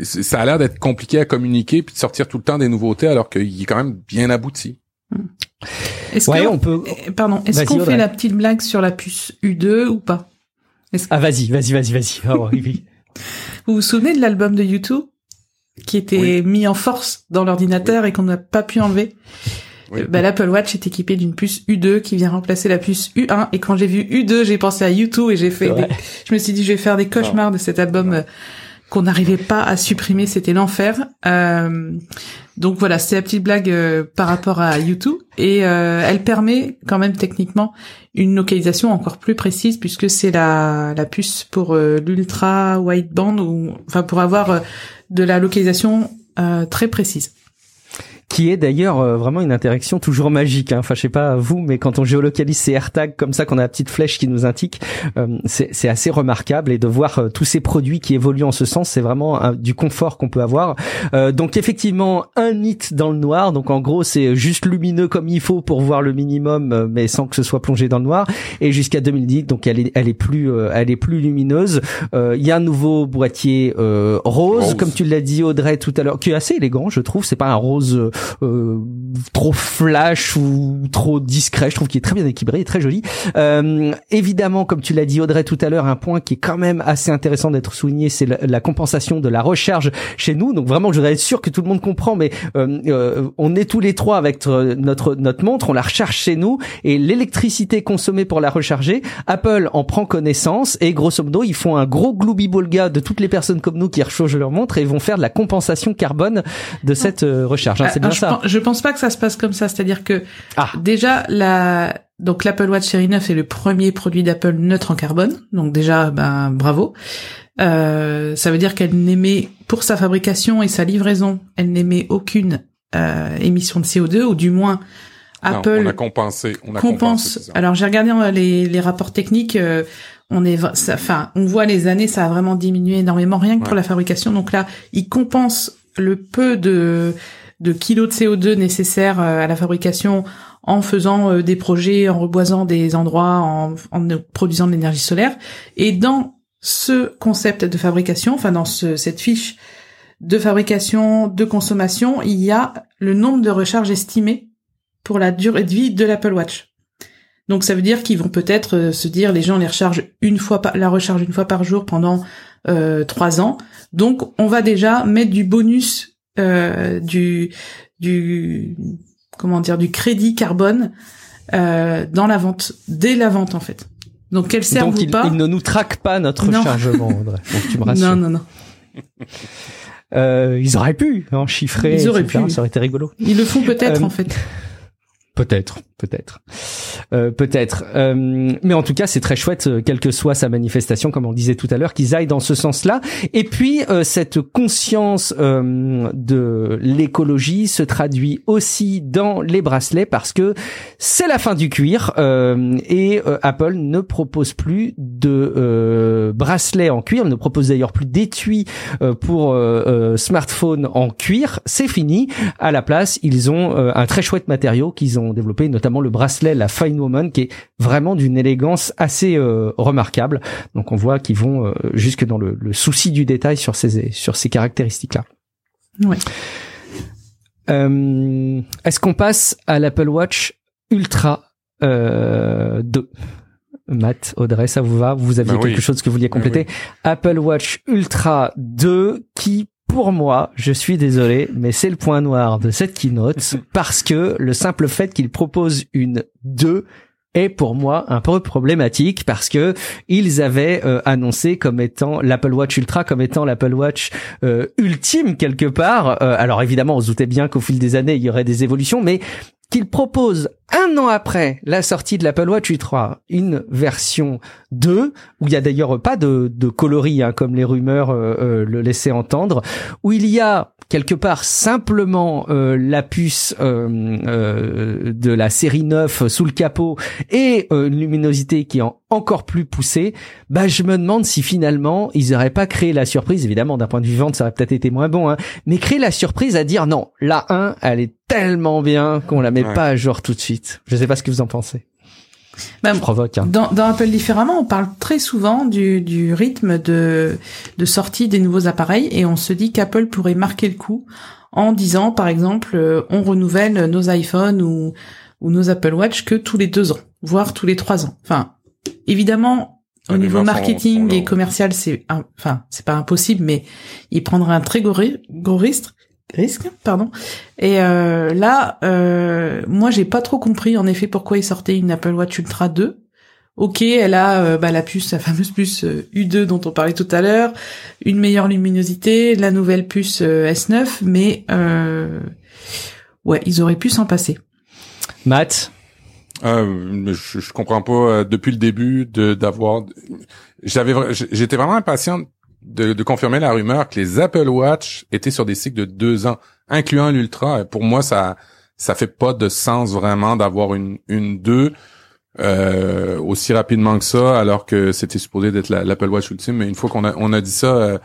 ça a l'air d'être compliqué à communiquer puis de sortir tout le temps des nouveautés alors qu'il est quand même bien abouti. Est-ce on peut. Eh, pardon. Est-ce qu'on fait la petite blague sur la puce U2 ou pas? Ah vas-y, vas-y, vas-y, vas-y. Oh, vous vous souvenez de l'album de YouTube qui était mis en force dans l'ordinateur et qu'on n'a pas pu enlever. Bah, L'Apple Watch est équipé d'une puce U2 qui vient remplacer la puce U1 et quand j'ai vu U2 j'ai pensé à U2 et j'ai fait je me suis dit je vais faire des cauchemars de cet album euh, qu'on n'arrivait pas à supprimer c'était l'enfer euh, donc voilà c'est la petite blague euh, par rapport à U2 et euh, elle permet quand même techniquement une localisation encore plus précise puisque c'est la, la puce pour l'ultra wideband ou enfin pour avoir de la localisation très précise. Qui est d'ailleurs euh, vraiment une interaction toujours magique. Hein. Enfin, je sais pas vous, mais quand on géolocalise ces AirTags comme ça, qu'on a la petite flèche qui nous indique, euh, c'est assez remarquable et de voir tous ces produits qui évoluent en ce sens, c'est vraiment du confort qu'on peut avoir. donc effectivement, un nit dans le noir. Donc en gros, c'est juste lumineux comme il faut pour voir le minimum, mais sans que ce soit plongé dans le noir. Et jusqu'à 2010, donc elle est, elle est plus, elle est plus lumineuse. Il y a un nouveau boîtier rose, rose, comme tu l'as dit Audrey tout à l'heure, qui est assez élégant, je trouve. C'est pas un rose euh, trop flash ou trop discret. Je trouve qu'il est très bien équilibré, et très joli. Euh, évidemment, comme tu l'as dit Audrey tout à l'heure, un point qui est quand même assez intéressant d'être souligné, c'est la, compensation de la recharge chez nous. Donc vraiment, je voudrais être sûr que tout le monde comprend, mais euh, euh on est tous les trois avec notre notre montre, on la recharge chez nous et l'électricité consommée pour la recharger, Apple en prend connaissance et grosso modo, ils font un gros gloobie bolga de toutes les personnes comme nous qui rechargent leur montre et vont faire de la compensation carbone de cette euh, recharge. Hein, bien je ça. Pense, je pense pas que ça se passe comme ça. C'est-à-dire que ah. déjà la donc l'Apple Watch série 9 est le premier produit d'Apple neutre en carbone. Donc déjà, ben bravo. Euh, ça veut dire qu'elle n'émet pour sa fabrication et sa livraison, elle n'émet aucune euh, émission de CO2 ou du moins Apple on a compensé. On a compense. Compensé, alors j'ai regardé euh, les, les rapports techniques. Euh, on est, enfin, on voit les années, ça a vraiment diminué énormément, rien que pour la fabrication. Donc là, ils compensent le peu de de kilos de CO2 nécessaires euh, à la fabrication en faisant euh, des projets, en reboisant des endroits, en, produisant de l'énergie solaire. Et dans ce concept de fabrication, enfin dans ce, cette fiche de fabrication, de consommation, il y a le nombre de recharges estimées pour la durée de vie de l'Apple Watch. Donc ça veut dire qu'ils vont peut-être euh, se dire les gens les rechargent une fois la recharge une fois par jour pendant euh, trois ans. Donc on va déjà mettre du bonus euh, du du comment dire du crédit carbone euh, dans la vente dès la vente en fait. Donc qu'elle sert Donc, il, pas. il ne nous traque pas notre rechargement. Audrey. tu me <laughs> rassures. Non non non. Euh, ils auraient pu en chiffrer. Ils auraient pu. Ça aurait été rigolo. Ils le font peut-être en fait. Peut-être, peut-être, euh, peut-être. Euh, mais en tout cas, c'est très chouette, euh, quelle que soit sa manifestation, comme on disait tout à l'heure, qu'ils aillent dans ce sens-là. Et puis, cette conscience de l'écologie se traduit aussi dans les bracelets parce que c'est la fin du cuir et Apple ne propose plus de bracelets en cuir, ne propose d'ailleurs plus d'étui pour smartphone en cuir. C'est fini. À la place, ils ont un très chouette matériau qu'ils ont développé, notamment le bracelet, la Fine Woman, qui est vraiment d'une élégance assez euh, remarquable. Donc on voit qu'ils vont euh, jusque dans le, souci du détail sur ces sur ces caractéristiques-là. Ouais. Euh, est-ce qu'on passe à l'Apple Watch Ultra 2 Matt, Audrey, ça vous va? Vous aviez ben quelque chose que vous vouliez ben compléter? Apple Watch Ultra 2 qui pour moi, je suis désolé, mais c'est le point noir de cette keynote <laughs> parce que le simple fait qu'il propose une 2 est pour moi un peu problématique parce que ils avaient euh, annoncé comme étant l'Apple Watch Ultra comme étant l'Apple Watch euh, ultime quelque part. Euh, alors évidemment, on se doutait bien qu'au fil des années, il y aurait des évolutions, mais qu'il propose un an après la sortie de l'Apple Watch Ultra une version 2 où il y a d'ailleurs pas de, de coloris hein, comme les rumeurs euh, euh, le laissaient entendre où il y a quelque part simplement euh, la puce de la série 9 sous le capot et une luminosité qui est encore plus poussée bah je me demande si finalement ils auraient pas créé la surprise évidemment d'un point de vue vente ça aurait peut-être été moins bon hein, mais créer la surprise à dire non la 1 elle est tellement bien qu'on la met pas à jour tout de suite. Je sais pas ce que vous en pensez. Ben, provoque. Hein. Dans, dans, Apple différemment, on parle très souvent du, du rythme de, de sortie des nouveaux appareils et on se dit qu'Apple pourrait marquer le coup en disant, par exemple, euh, on renouvelle nos iPhones ou, ou nos Apple Watch que tous les deux ans, voire tous les trois ans. Enfin, évidemment, au niveau marketing et commercial, c'est, enfin, c'est pas impossible, mais il prendra un très gros, gros risque risque, pardon. Et euh, là, euh, moi, j'ai pas trop compris en effet pourquoi ils sortaient une Apple Watch Ultra 2. Ok, elle a euh, bah, la puce, la fameuse puce U2 euh, dont on parlait tout à l'heure, une meilleure luminosité, la nouvelle puce S9, mais ouais, ils auraient pu s'en passer. Matt, euh, je, comprends pas depuis le début de d'avoir. J'avais, j'étais vraiment impatient de, de, confirmer la rumeur que les Apple Watch étaient sur des cycles de deux ans. incluant l'Ultra. Pour moi, ça ça fait pas de sens vraiment d'avoir une une 2 euh, aussi rapidement que ça, alors que c'était supposé d'être l'Apple Watch ultime. Mais une fois qu'on a on a dit ça, euh,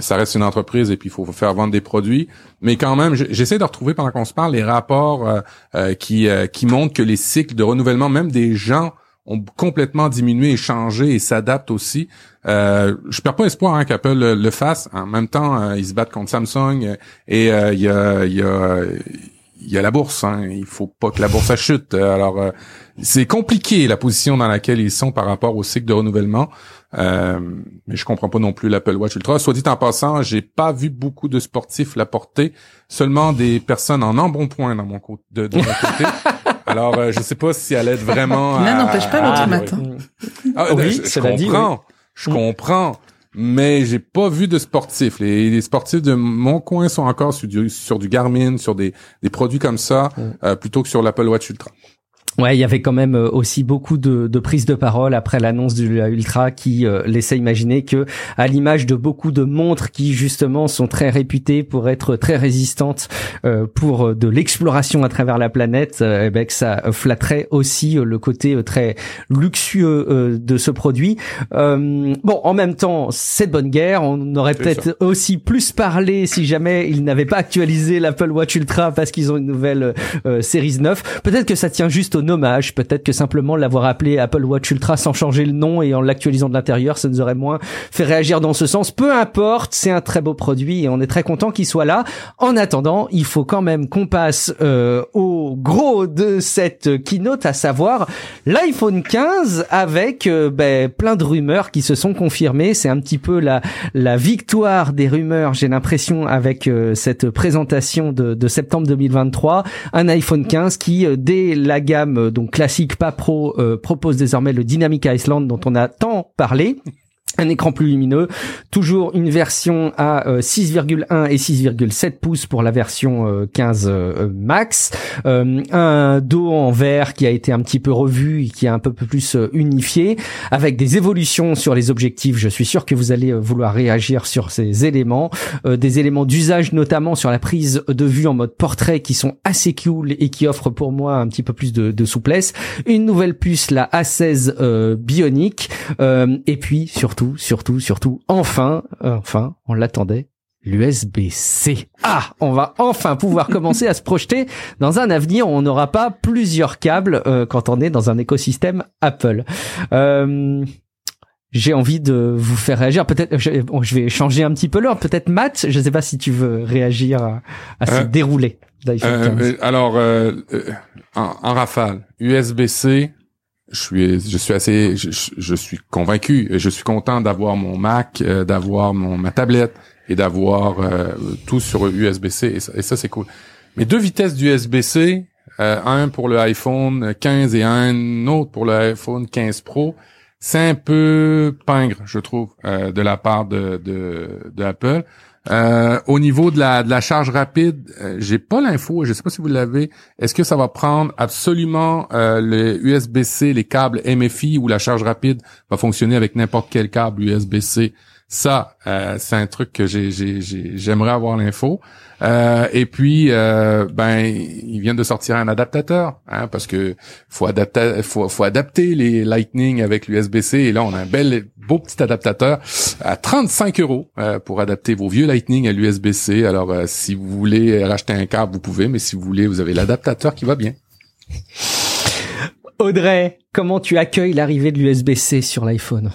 ça reste une entreprise et puis il faut faire vendre des produits. Mais quand même, j'essaie de retrouver pendant qu'on se parle les rapports qui qui montrent que les cycles de renouvellement, même des gens ont complètement diminué et changé et s'adaptent aussi. Euh, je perds pas espoir hein, qu'Apple le, fasse. En même temps, euh, ils se battent contre Samsung euh, et euh, il y a, y, a, y, a, la bourse. Hein. Il faut pas que la bourse chute. Alors, c'est compliqué la position dans laquelle ils sont par rapport au cycle de renouvellement. mais je comprends pas non plus l'Apple Watch Ultra. Soit dit en passant, j'ai pas vu beaucoup de sportifs la porter, seulement des personnes en embonpoint dans mon côté. De, de mon côté. <laughs> Alors, euh, je sais pas si elle aide vraiment. L'un n'empêche pas l'autre matin. Ah, oui, je, comprends. Je comprends. Mais j'ai pas vu de sportifs. Les, sportifs de mon coin sont encore sur du, sur du Garmin, sur des, des produits comme ça, mm. euh, plutôt que sur l'Apple Watch Ultra. Ouais, il y avait quand même euh, aussi beaucoup de, de prises de parole après l'annonce du Ultra qui euh, laissait imaginer que, à l'image de beaucoup de montres qui justement sont très réputées pour être très résistantes euh, pour de l'exploration à travers la planète, eh ben, que ça flatterait aussi le côté très luxueux de ce produit. bon, en même temps, c'est de bonne guerre. On aurait peut-être aussi plus parlé si jamais ils n'avaient pas actualisé l'Apple Watch Ultra parce qu'ils ont une nouvelle Series 9. Peut-être que ça tient juste au hommage. Peut-être que simplement l'avoir appelé Apple Watch Ultra sans changer le nom et en l'actualisant de l'intérieur, ça nous aurait moins fait réagir dans ce sens. Peu importe, c'est un très beau produit et on est très content qu'il soit là. En attendant, il faut quand même qu'on passe euh, au gros de cette keynote, à savoir l'iPhone 15 avec euh, ben, plein de rumeurs qui se sont confirmées. C'est un petit peu la, la victoire des rumeurs, j'ai l'impression, avec euh, cette présentation de, de septembre 2023. Un iPhone 15 qui, dès la gamme euh, donc classique pas pro euh, propose désormais le Dynamic Island dont on a tant parlé un écran plus lumineux, toujours une version à 6,1 euh, et 6,7 pouces pour la version 15 euh, euh, max, un dos en verre qui a été un petit peu revu et qui est un peu plus unifié, avec des évolutions sur les objectifs. Je suis sûr que vous allez vouloir réagir sur ces éléments, des éléments d'usage notamment sur la prise de vue en mode portrait qui sont assez cool et qui offrent pour moi un petit peu plus de, souplesse, une nouvelle puce la A16 Bionic et puis surtout surtout, surtout, enfin, euh, enfin, on l'attendait, l'USB-C. Ah, on va enfin pouvoir <laughs> commencer à se projeter dans un avenir où on n'aura pas plusieurs câbles euh, quand on est dans un écosystème Apple. Euh, j'ai envie de vous faire réagir. Peut-être, je, vais changer un petit peu l'ordre. Peut-être Matt, je ne sais pas si tu veux réagir à, à ce déroulé alors, en, en, rafale, USB-C, je suis je suis assez je, suis convaincu je suis content d'avoir mon Mac euh, d'avoir mon ma tablette et d'avoir euh, tout sur USB-C et ça, ça c'est cool. Mais deux vitesses d'USB-C euh, un pour le iPhone 15 et un autre pour le iPhone 15 Pro c'est un peu pingre je trouve de la part de de, de Apple euh, au niveau de la, de la charge rapide, euh, j'ai pas l'info, je sais pas si vous l'avez. Est-ce que ça va prendre absolument euh, le USB-C, les câbles MFI ou la charge rapide va fonctionner avec n'importe quel câble USB-C ça, euh, c'est un truc que j'aimerais avoir l'info. Euh, et puis, euh, ben, ils viennent de sortir un adaptateur, hein, parce que faut adapter, faut, faut adapter les Lightning avec l'USB-C. Et là, on a un bel, beau petit adaptateur à 35 euros pour adapter vos vieux Lightning à l'USB-C. Alors, si vous voulez racheter un câble, vous pouvez, mais si vous voulez, vous avez l'adaptateur qui va bien. Audrey, comment tu accueilles l'arrivée de l'USB-C sur l'iPhone?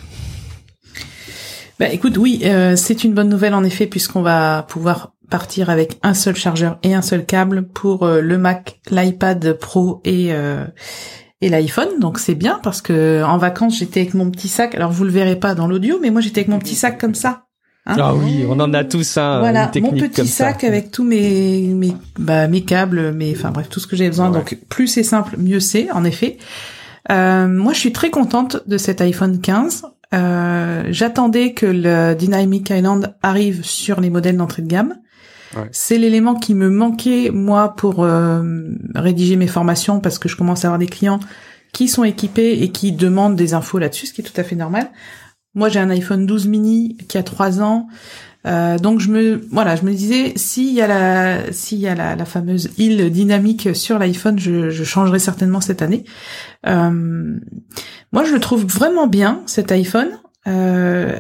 Bah, écoute, oui, euh, c'est une bonne nouvelle en effet puisqu'on va pouvoir partir avec un seul chargeur et un seul câble pour euh, le Mac, l'iPad Pro et euh, et l'iPhone. Donc c'est bien parce que en vacances j'étais avec mon petit sac. Alors vous le verrez pas dans l'audio, mais moi j'étais avec mon petit sac comme ça. Hein ah oui, on en a tous un. Voilà, mon petit sac avec tous mes mes bah, mes câbles, mes enfin bref tout ce que j'ai besoin. Donc plus c'est simple, mieux c'est en effet. Euh, moi, je suis très contente de cet iPhone 15. Euh, j'attendais que le Dynamic Island arrive sur les modèles d'entrée de gamme. C'est l'élément qui me manquait moi pour euh, rédiger mes formations parce que je commence à avoir des clients qui sont équipés et qui demandent des infos là-dessus, ce qui est tout à fait normal. Moi, j'ai un iPhone 12 mini qui a 3 ans. Euh, donc je me voilà, je me disais s'il y a la s'il y a la, fameuse île dynamique sur l'iPhone, je, je changerai certainement cette année. Euh, moi, je le trouve vraiment bien cet iPhone. Euh,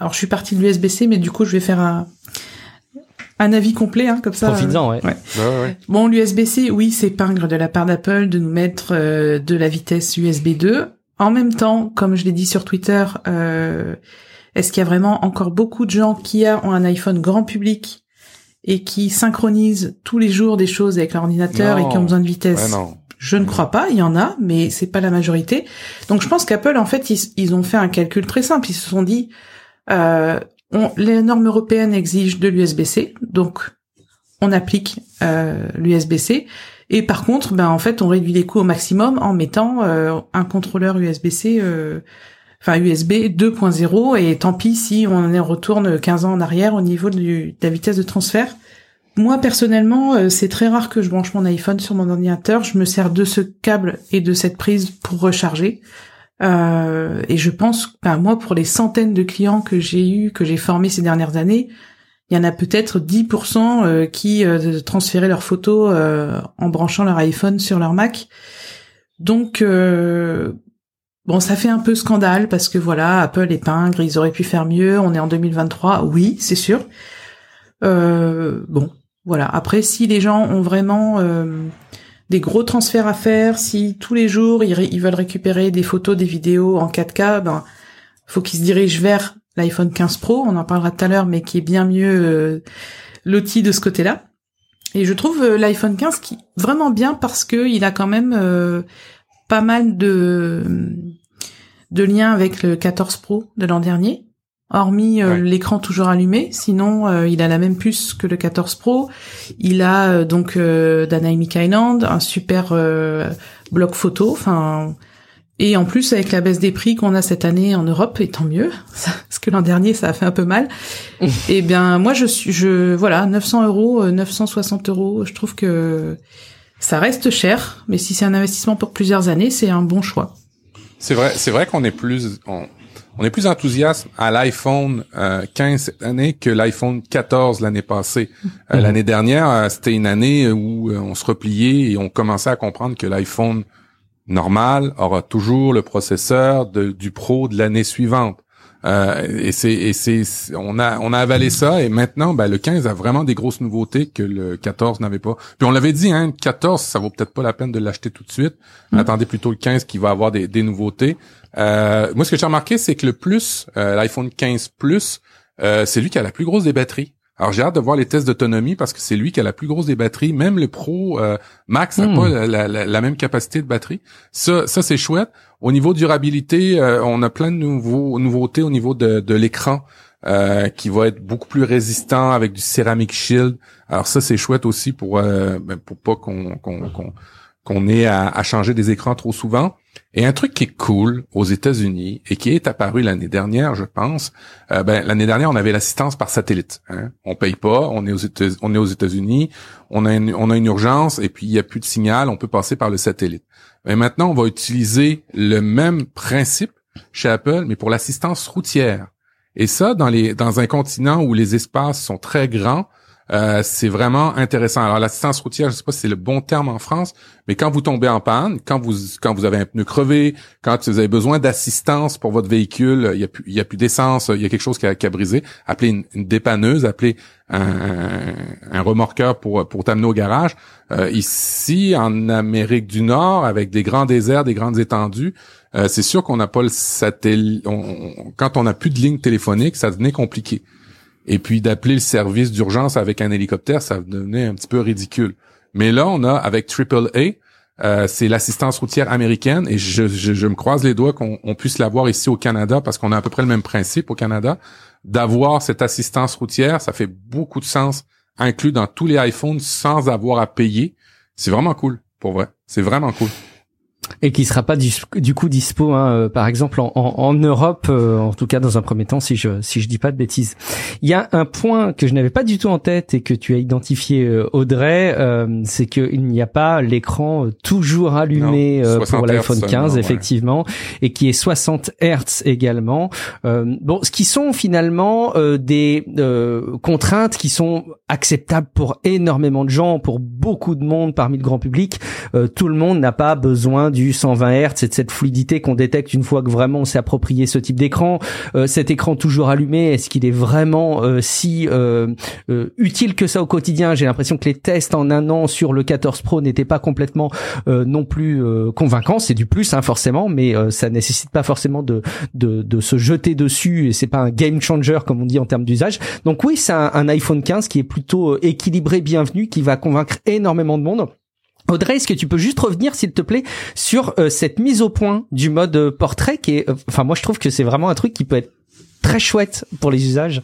alors je suis partie de l'USB-C, mais du coup je vais faire un un avis complet, hein, comme ça. Profitant, ouais. ouais. ouais, Bon, l'USB-C, oui, c'est pingre de la part d'Apple de nous mettre euh, de la vitesse USB 2. En même temps, comme je l'ai dit sur Twitter, euh, est-ce qu'il y a vraiment encore beaucoup de gens qui ont un iPhone grand public et qui synchronisent tous les jours des choses avec leur ordinateur et qui ont besoin de vitesse? Je ne crois pas, il y en a, mais c'est pas la majorité. Donc je pense qu'Apple, en fait, ils, ils, ont fait un calcul très simple. Ils se sont dit, euh, les normes européennes exigent de l'USB-C, donc on applique euh, l'USB-C. Et par contre, ben en fait, on réduit les coûts au maximum en mettant euh, un contrôleur USB-C, euh, enfin USB 2.0. Et tant pis si on en retourne 15 ans en arrière au niveau de la vitesse de transfert. Moi personnellement, euh, c'est très rare que je branche mon iPhone sur mon ordinateur. Je me sers de ce câble et de cette prise pour recharger. Euh, et je pense, ben, moi, pour les centaines de clients que j'ai eu, que j'ai formés ces dernières années, il y en a peut-être 10% euh, qui euh, transféraient leurs photos euh, en branchant leur iPhone sur leur Mac. Donc, bon, ça fait un peu scandale parce que voilà, Apple épingle, ils auraient pu faire mieux. On est en 2023, oui, c'est sûr. bon, voilà. Après, si les gens ont vraiment des gros transferts à faire, si tous les jours ils, veulent récupérer des photos, des vidéos en 4K, ben faut qu'ils se dirigent vers l'iPhone 15 Pro, on en parlera tout à l'heure, mais qui est bien mieux euh, l'outil de ce côté-là. Et je trouve euh, l'iPhone 15 qui vraiment bien parce que il a quand même euh, pas mal de de liens avec le 14 Pro de l'an dernier hormis euh, l'écran toujours allumé. Sinon, euh, il a la même puce que le 14 Pro. Il a euh, donc Dynamic Island, un super bloc photo. Enfin, et en plus avec la baisse des prix qu'on a cette année en Europe, et tant mieux, <laughs> parce que l'an dernier ça a fait un peu mal. et <laughs> eh bien, moi je suis, je voilà, 900 euros, 960 euros. Je trouve que ça reste cher, mais si c'est un investissement pour plusieurs années, c'est un bon choix. C'est vrai, c'est vrai qu'on est plus, on est plus enthousiaste à l'iPhone 15 euh, cette année que l'iPhone 14 l'année passée. Euh, mhm. L'année dernière, euh, c'était une année où on se repliait et on commençait à comprendre que l'iPhone normal aura toujours le processeur de, du Pro de l'année suivante. Et c'est et c'est on a on a avalé ça et maintenant ben, le 15 a vraiment des grosses nouveautés que le 14 n'avait pas. Puis on l'avait dit hein, le 14 ça vaut peut-être pas la peine de l'acheter tout de suite. Mhm. Attendez plutôt le 15 qui va avoir des, des nouveautés. Euh, moi, ce que j'ai remarqué, c'est que le plus, euh, l'iPhone 15 Plus, euh, c'est lui qui a la plus grosse des batteries. Alors j'ai hâte de voir les tests d'autonomie parce que c'est lui qui a la plus grosse des batteries. Même le Pro Max n'a hmm. pas la, même capacité de batterie. Ça, ça c'est chouette. Au niveau durabilité, on a plein de nouveaux nouveautés au niveau de, l'écran. qui va être beaucoup plus résistant avec du Ceramic Shield. Alors ça c'est chouette aussi pour ben, pour pas qu'on qu'on qu'on ait à, à, changer des écrans trop souvent. Et un truc qui est cool aux États-Unis et qui est apparu l'année dernière, je pense, euh, ben, l'année dernière on avait l'assistance par satellite. Hein. On paye pas, on est aux États-Unis, on a une, urgence et puis il y a plus de signal, on peut passer par le satellite. Maintenant on va utiliser le même principe chez Apple, mais pour l'assistance routière. Et ça, dans un continent où les espaces sont très grands, euh, c'est vraiment intéressant. Alors l'assistance routière, je sais pas si c'est le bon terme en France, mais quand vous tombez en panne, quand vous quand vous avez un pneu crevé, quand vous avez besoin d'assistance pour votre véhicule, il y a plus il y a plus d'essence, il y a quelque chose qui a, brisé, appelez une, dépanneuse, appelez un, remorqueur pour pour t'amener au garage. Euh, ici en Amérique du Nord, avec des grands déserts, des grandes étendues, euh, c'est sûr qu'on n'a pas le satellite. quand on n'a plus de ligne téléphonique, ça devenait compliqué. Et puis d'appeler le service d'urgence avec un hélicoptère, ça devenait un petit peu ridicule. Mais là, on a avec AAA, euh, c'est l'assistance routière américaine et je, je, me croise les doigts qu'on puisse l'avoir ici au Canada parce qu'on a à peu près le même principe au Canada. D'avoir cette assistance routière, ça fait beaucoup de sens inclus dans tous les iPhones sans avoir à payer. C'est vraiment cool, pour vrai. C'est vraiment cool. Et qui sera pas du, du coup dispo, hein, euh, par exemple en, en, Europe, euh, en tout cas dans un premier temps, si je si je dis pas de bêtises. Il y a un point que je n'avais pas du tout en tête et que tu as identifié, euh, Audrey, c'est qu'il n'y a pas l'écran toujours allumé pour l'iPhone 15, effectivement, et qui est 60 Hz également. bon, ce qui sont finalement des contraintes qui sont acceptables pour énormément de gens, pour beaucoup de monde parmi le grand public. tout le monde n'a pas besoin du 120 Hz et de cette fluidité qu'on détecte une fois que vraiment on s'est approprié ce type d'écran. Euh, cet écran toujours allumé, est-ce qu'il est vraiment euh, si euh, utile que ça au quotidien? J'ai l'impression que les tests en un an sur le 14 Pro n'étaient pas complètement non plus convaincants. C'est du plus hein, forcément, mais ça nécessite pas forcément de, de, de se jeter dessus et c'est pas un game changer comme on dit en termes d'usage. Donc oui, c'est un, un iPhone 15 qui est plutôt équilibré, bienvenu, qui va convaincre énormément de monde. Audrey, est-ce que tu peux juste revenir, s'il te plaît, sur euh, cette mise au point du mode euh, portrait qui est, euh, enfin, moi je trouve que c'est vraiment un truc qui peut être très chouette pour les usages.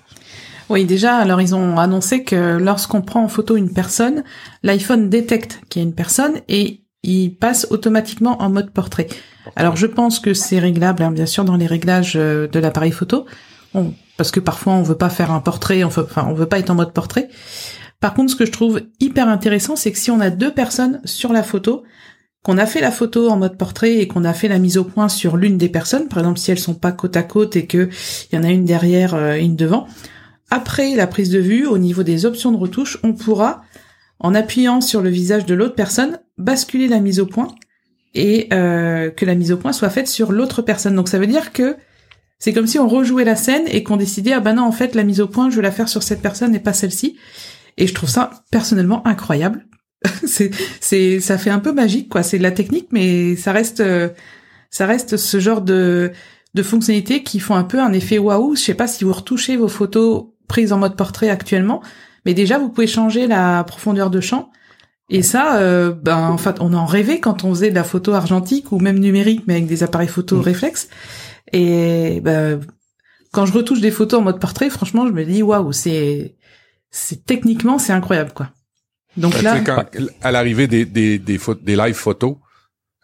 Oui, déjà, alors ils ont annoncé que lorsqu'on prend en photo une personne, l'iPhone détecte qu'il y a une personne et il passe automatiquement en mode portrait. Alors je pense que c'est réglable, hein, bien sûr, dans les réglages de l'appareil photo, parce que parfois on veut pas faire un portrait, enfin on veut pas être en mode portrait. Par contre, ce que je trouve hyper intéressant, c'est que si on a deux personnes sur la photo, qu'on a fait la photo en mode portrait et qu'on a fait la mise au point sur l'une des personnes, par exemple si elles sont pas côte à côte et que il y en a une derrière, euh, une devant, après la prise de vue, au niveau des options de retouche, on pourra, en appuyant sur le visage de l'autre personne, basculer la mise au point et euh, que la mise au point soit faite sur l'autre personne. Donc ça veut dire que c'est comme si on rejouait la scène et qu'on décidait ah ben non en fait la mise au point je vais la faire sur cette personne et pas celle-ci. Et je trouve ça personnellement incroyable. <laughs> c'est, c'est, ça fait un peu magique, quoi. C'est de la technique, mais ça reste, euh, ça reste ce genre de, de fonctionnalités qui font un peu un effet waouh. Je sais pas si vous retouchez vos photos prises en mode portrait actuellement, mais déjà vous pouvez changer la profondeur de champ. Et ça, euh, ben en fait, on en rêvait quand on faisait de la photo argentique ou même numérique, mais avec des appareils photo mmh. réflexes. Et ben, quand je retouche des photos en mode portrait, franchement, je me dis waouh, c'est c'est techniquement c'est incroyable quoi. Donc là, à l'arrivée des des des, des live photos,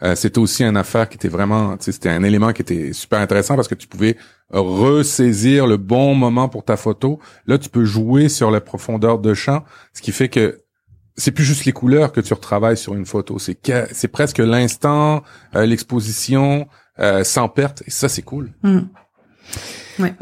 euh, c'était aussi une affaire qui était vraiment, c'était un élément qui était super intéressant parce que tu pouvais ressaisir le bon moment pour ta photo. Là, tu peux jouer sur la profondeur de champ, ce qui fait que c'est plus juste les couleurs que tu retravailles sur une photo, c'est c'est presque l'instant, euh, l'exposition euh, sans perte, et ça c'est cool. Mm.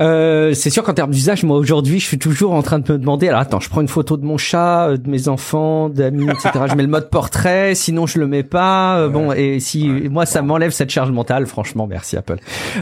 Euh, c'est sûr qu'en termes d'usage, moi aujourd'hui, je suis toujours en train de me demander. Alors attends, je prends une photo de mon chat, euh, de mes enfants, d'amis, etc. je mets le mode portrait, sinon je le mets pas. Euh, bon, et si moi ça m'enlève cette charge mentale, franchement, merci Apple.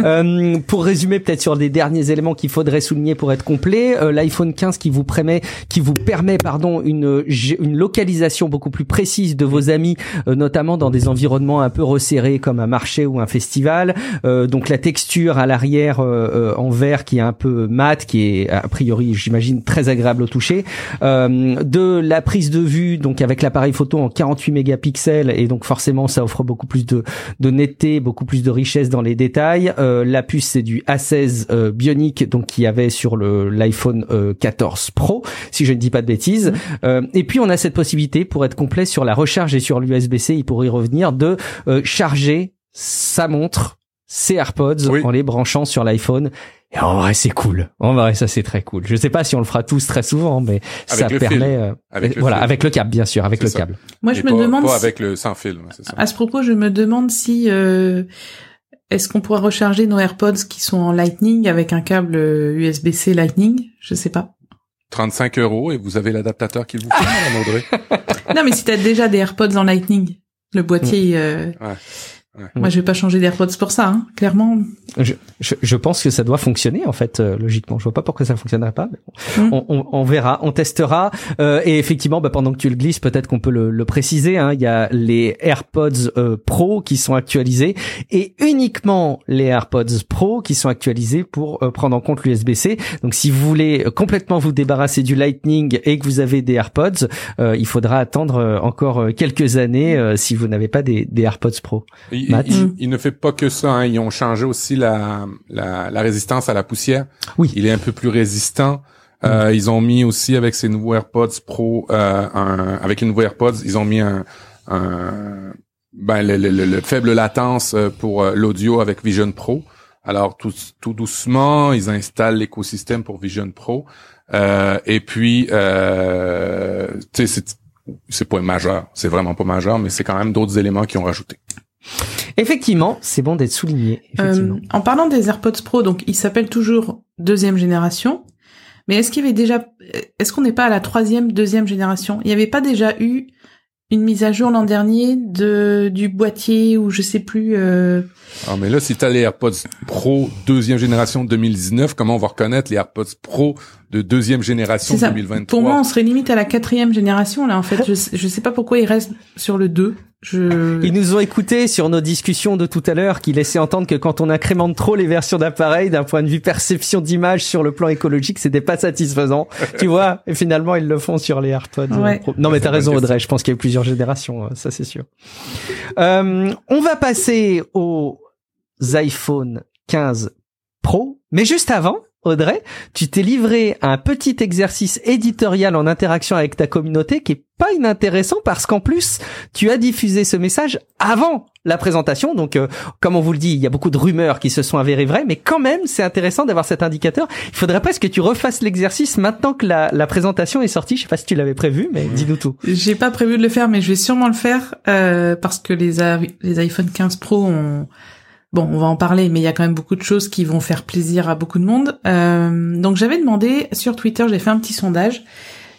euh, pour résumer peut-être sur les derniers éléments qu'il faudrait souligner pour être complet, euh, l'iPhone 15 qui vous permet, qui vous permet, pardon, une une localisation beaucoup plus précise de vos amis, notamment dans des environnements un peu resserrés comme un marché ou un festival. donc la texture à l'arrière en qui est un peu mat, qui est a priori, j'imagine, très agréable au toucher. Euh, de la prise de vue, donc avec l'appareil photo en 48 mégapixels, et donc forcément ça offre beaucoup plus de, de netteté, beaucoup plus de richesse dans les détails. Euh, la puce c'est du A16 euh, Bionic, donc qui avait sur le l'iPhone 14 Pro, si je ne dis pas de bêtises. Mmh. et puis on a cette possibilité pour être complet sur la recharge et sur l'USB-C, il pourrait y revenir, de charger sa montre ses AirPods en les branchant sur l'iPhone et en vrai, c'est cool. En vrai, ça c'est très cool. Je sais pas si on le fera tous très souvent, mais ça permet. Euh, avec voilà, avec le câble, bien sûr, avec le câble. Moi, je me demande. Pas avec le sans fil. À ce propos, je me demande si euh, est-ce qu'on pourra recharger nos AirPods qui sont en Lightning avec un câble USB-C Lightning? Je sais pas. 35 euros et vous avez l'adaptateur qu'il vous faut, Madame Audrey? <laughs> non, mais si t'as déjà des AirPods en Lightning, le boîtier. Euh... Ouais. Moi, je vais pas changer d'AirPods pour ça, hein, clairement. Je, je, je, pense que ça doit fonctionner en fait, euh, logiquement. Je vois pas pourquoi ça fonctionnerait pas. Mais bon. Mm. on, on, on, verra, on testera. Euh, et effectivement, bah, pendant que tu le glisses, peut-être qu'on peut le, le préciser. Hein, il y a les AirPods euh, Pro qui sont actualisés et uniquement les AirPods Pro qui sont actualisés pour euh, prendre en compte l'USB-C. Donc, si vous voulez complètement vous débarrasser du Lightning et que vous avez des AirPods, il faudra attendre encore quelques années si vous n'avez pas des, des AirPods Pro. Mm. il, ne fait pas que ça. Hein. Ils ont changé aussi la, la, la, résistance à la poussière. Oui. Il est un peu plus résistant. Euh, mm. ils ont mis aussi avec ces nouveaux AirPods Pro, euh, un, avec les nouveaux AirPods, ils ont mis un, un ben, le, le, le, faible latence pour l'audio avec Vision Pro. Alors tout, tout doucement, ils installent l'écosystème pour Vision Pro. Euh, et puis, euh, tu sais, c'est pas majeur, c'est vraiment pas majeur, mais c'est quand même d'autres éléments qui ont rajouté. Effectivement, c'est bon d'être souligné. Euh, en parlant des AirPods Pro, donc ils s'appellent toujours deuxième génération, mais est-ce qu'il y avait déjà, est-ce qu'on n'est pas à la troisième, deuxième génération? Il n'y avait pas déjà eu une mise à jour l'an dernier de du boîtier ou je sais plus. Euh... Ah mais là si t'as les AirPods Pro deuxième génération 2019, comment on va reconnaître les AirPods Pro de deuxième génération 2023 Pour moi, on serait limite à la quatrième génération là en fait. je je sais pas pourquoi ils restent sur le 2. Ils nous ont écouté sur nos discussions de tout à l'heure qui laissaient entendre que quand on incrémente trop les versions d'appareils, d'un point de vue perception d'image sur le plan écologique, c'était pas satisfaisant. <laughs> tu vois Et finalement, ils le font sur les AirPods. Ouais. Non, mais t'as raison, Audrey. Je pense qu'il y a eu plusieurs générations, ça c'est sûr. Euh, on va passer aux iPhone 15 Pro, mais juste avant, Audrey, tu t'es livré à un petit exercice éditorial en interaction avec ta communauté qui est pas inintéressant parce qu'en plus, tu as diffusé ce message avant la présentation. Donc, euh, comme on vous le dit, il y a beaucoup de rumeurs qui se sont avérées vraies, mais quand même, c'est intéressant d'avoir cet indicateur. Il faudrait presque que tu refasses l'exercice maintenant que la, la, présentation est sortie. Je sais pas si tu l'avais prévu, mais dis-nous tout. J'ai pas prévu de le faire, mais je vais sûrement le faire euh, parce que les, les iPhone 15 Pro ont Bon, on va en parler, mais il y a quand même beaucoup de choses qui vont faire plaisir à beaucoup de monde. Euh, donc j'avais demandé sur Twitter, j'ai fait un petit sondage.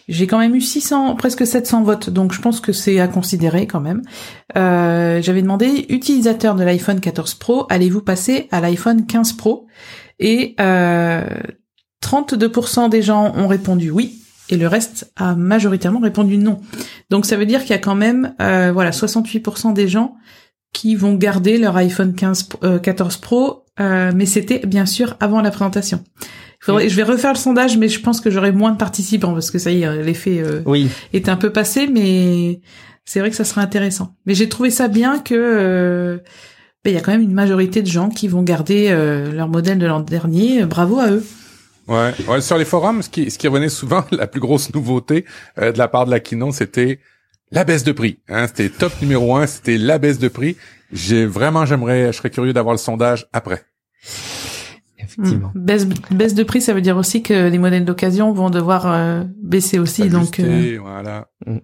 J'ai quand même eu 600, presque 700 votes, donc je pense que c'est à considérer quand même. Euh, j'avais demandé, utilisateur de l'iPhone 14 Pro, allez-vous passer à l'iPhone 15 Pro? Et euh, 32% des gens ont répondu oui, et le reste a majoritairement répondu non. Donc ça veut dire qu'il y a quand même, euh, voilà, 68% des gens qui vont garder leur iPhone 15, 14 euh, Pro, euh, mais c'était bien sûr avant la présentation. Faudrait, Je vais refaire le sondage, mais je pense que j'aurai moins de participants parce que ça y est, l'effet euh, oui. est un peu passé, mais c'est vrai que ça serait intéressant. Mais j'ai trouvé ça bien que euh, ben, il y a quand même une majorité de gens qui vont garder leur modèle de l'an dernier. Bravo à eux. Ouais, ouais, sur les forums, ce qui, ce qui revenait souvent, <laughs> la plus grosse nouveauté de la part de la keynote, c'était la baisse de prix. Hein, c'était top numéro un, c'était la baisse de prix. J'ai vraiment, j'aimerais, je serais curieux d'avoir le sondage après. Effectivement. Hmm. Baisse, baisse de prix, ça veut dire aussi que les modèles d'occasion vont devoir euh, baisser aussi. donc, euh, voilà. Hmm.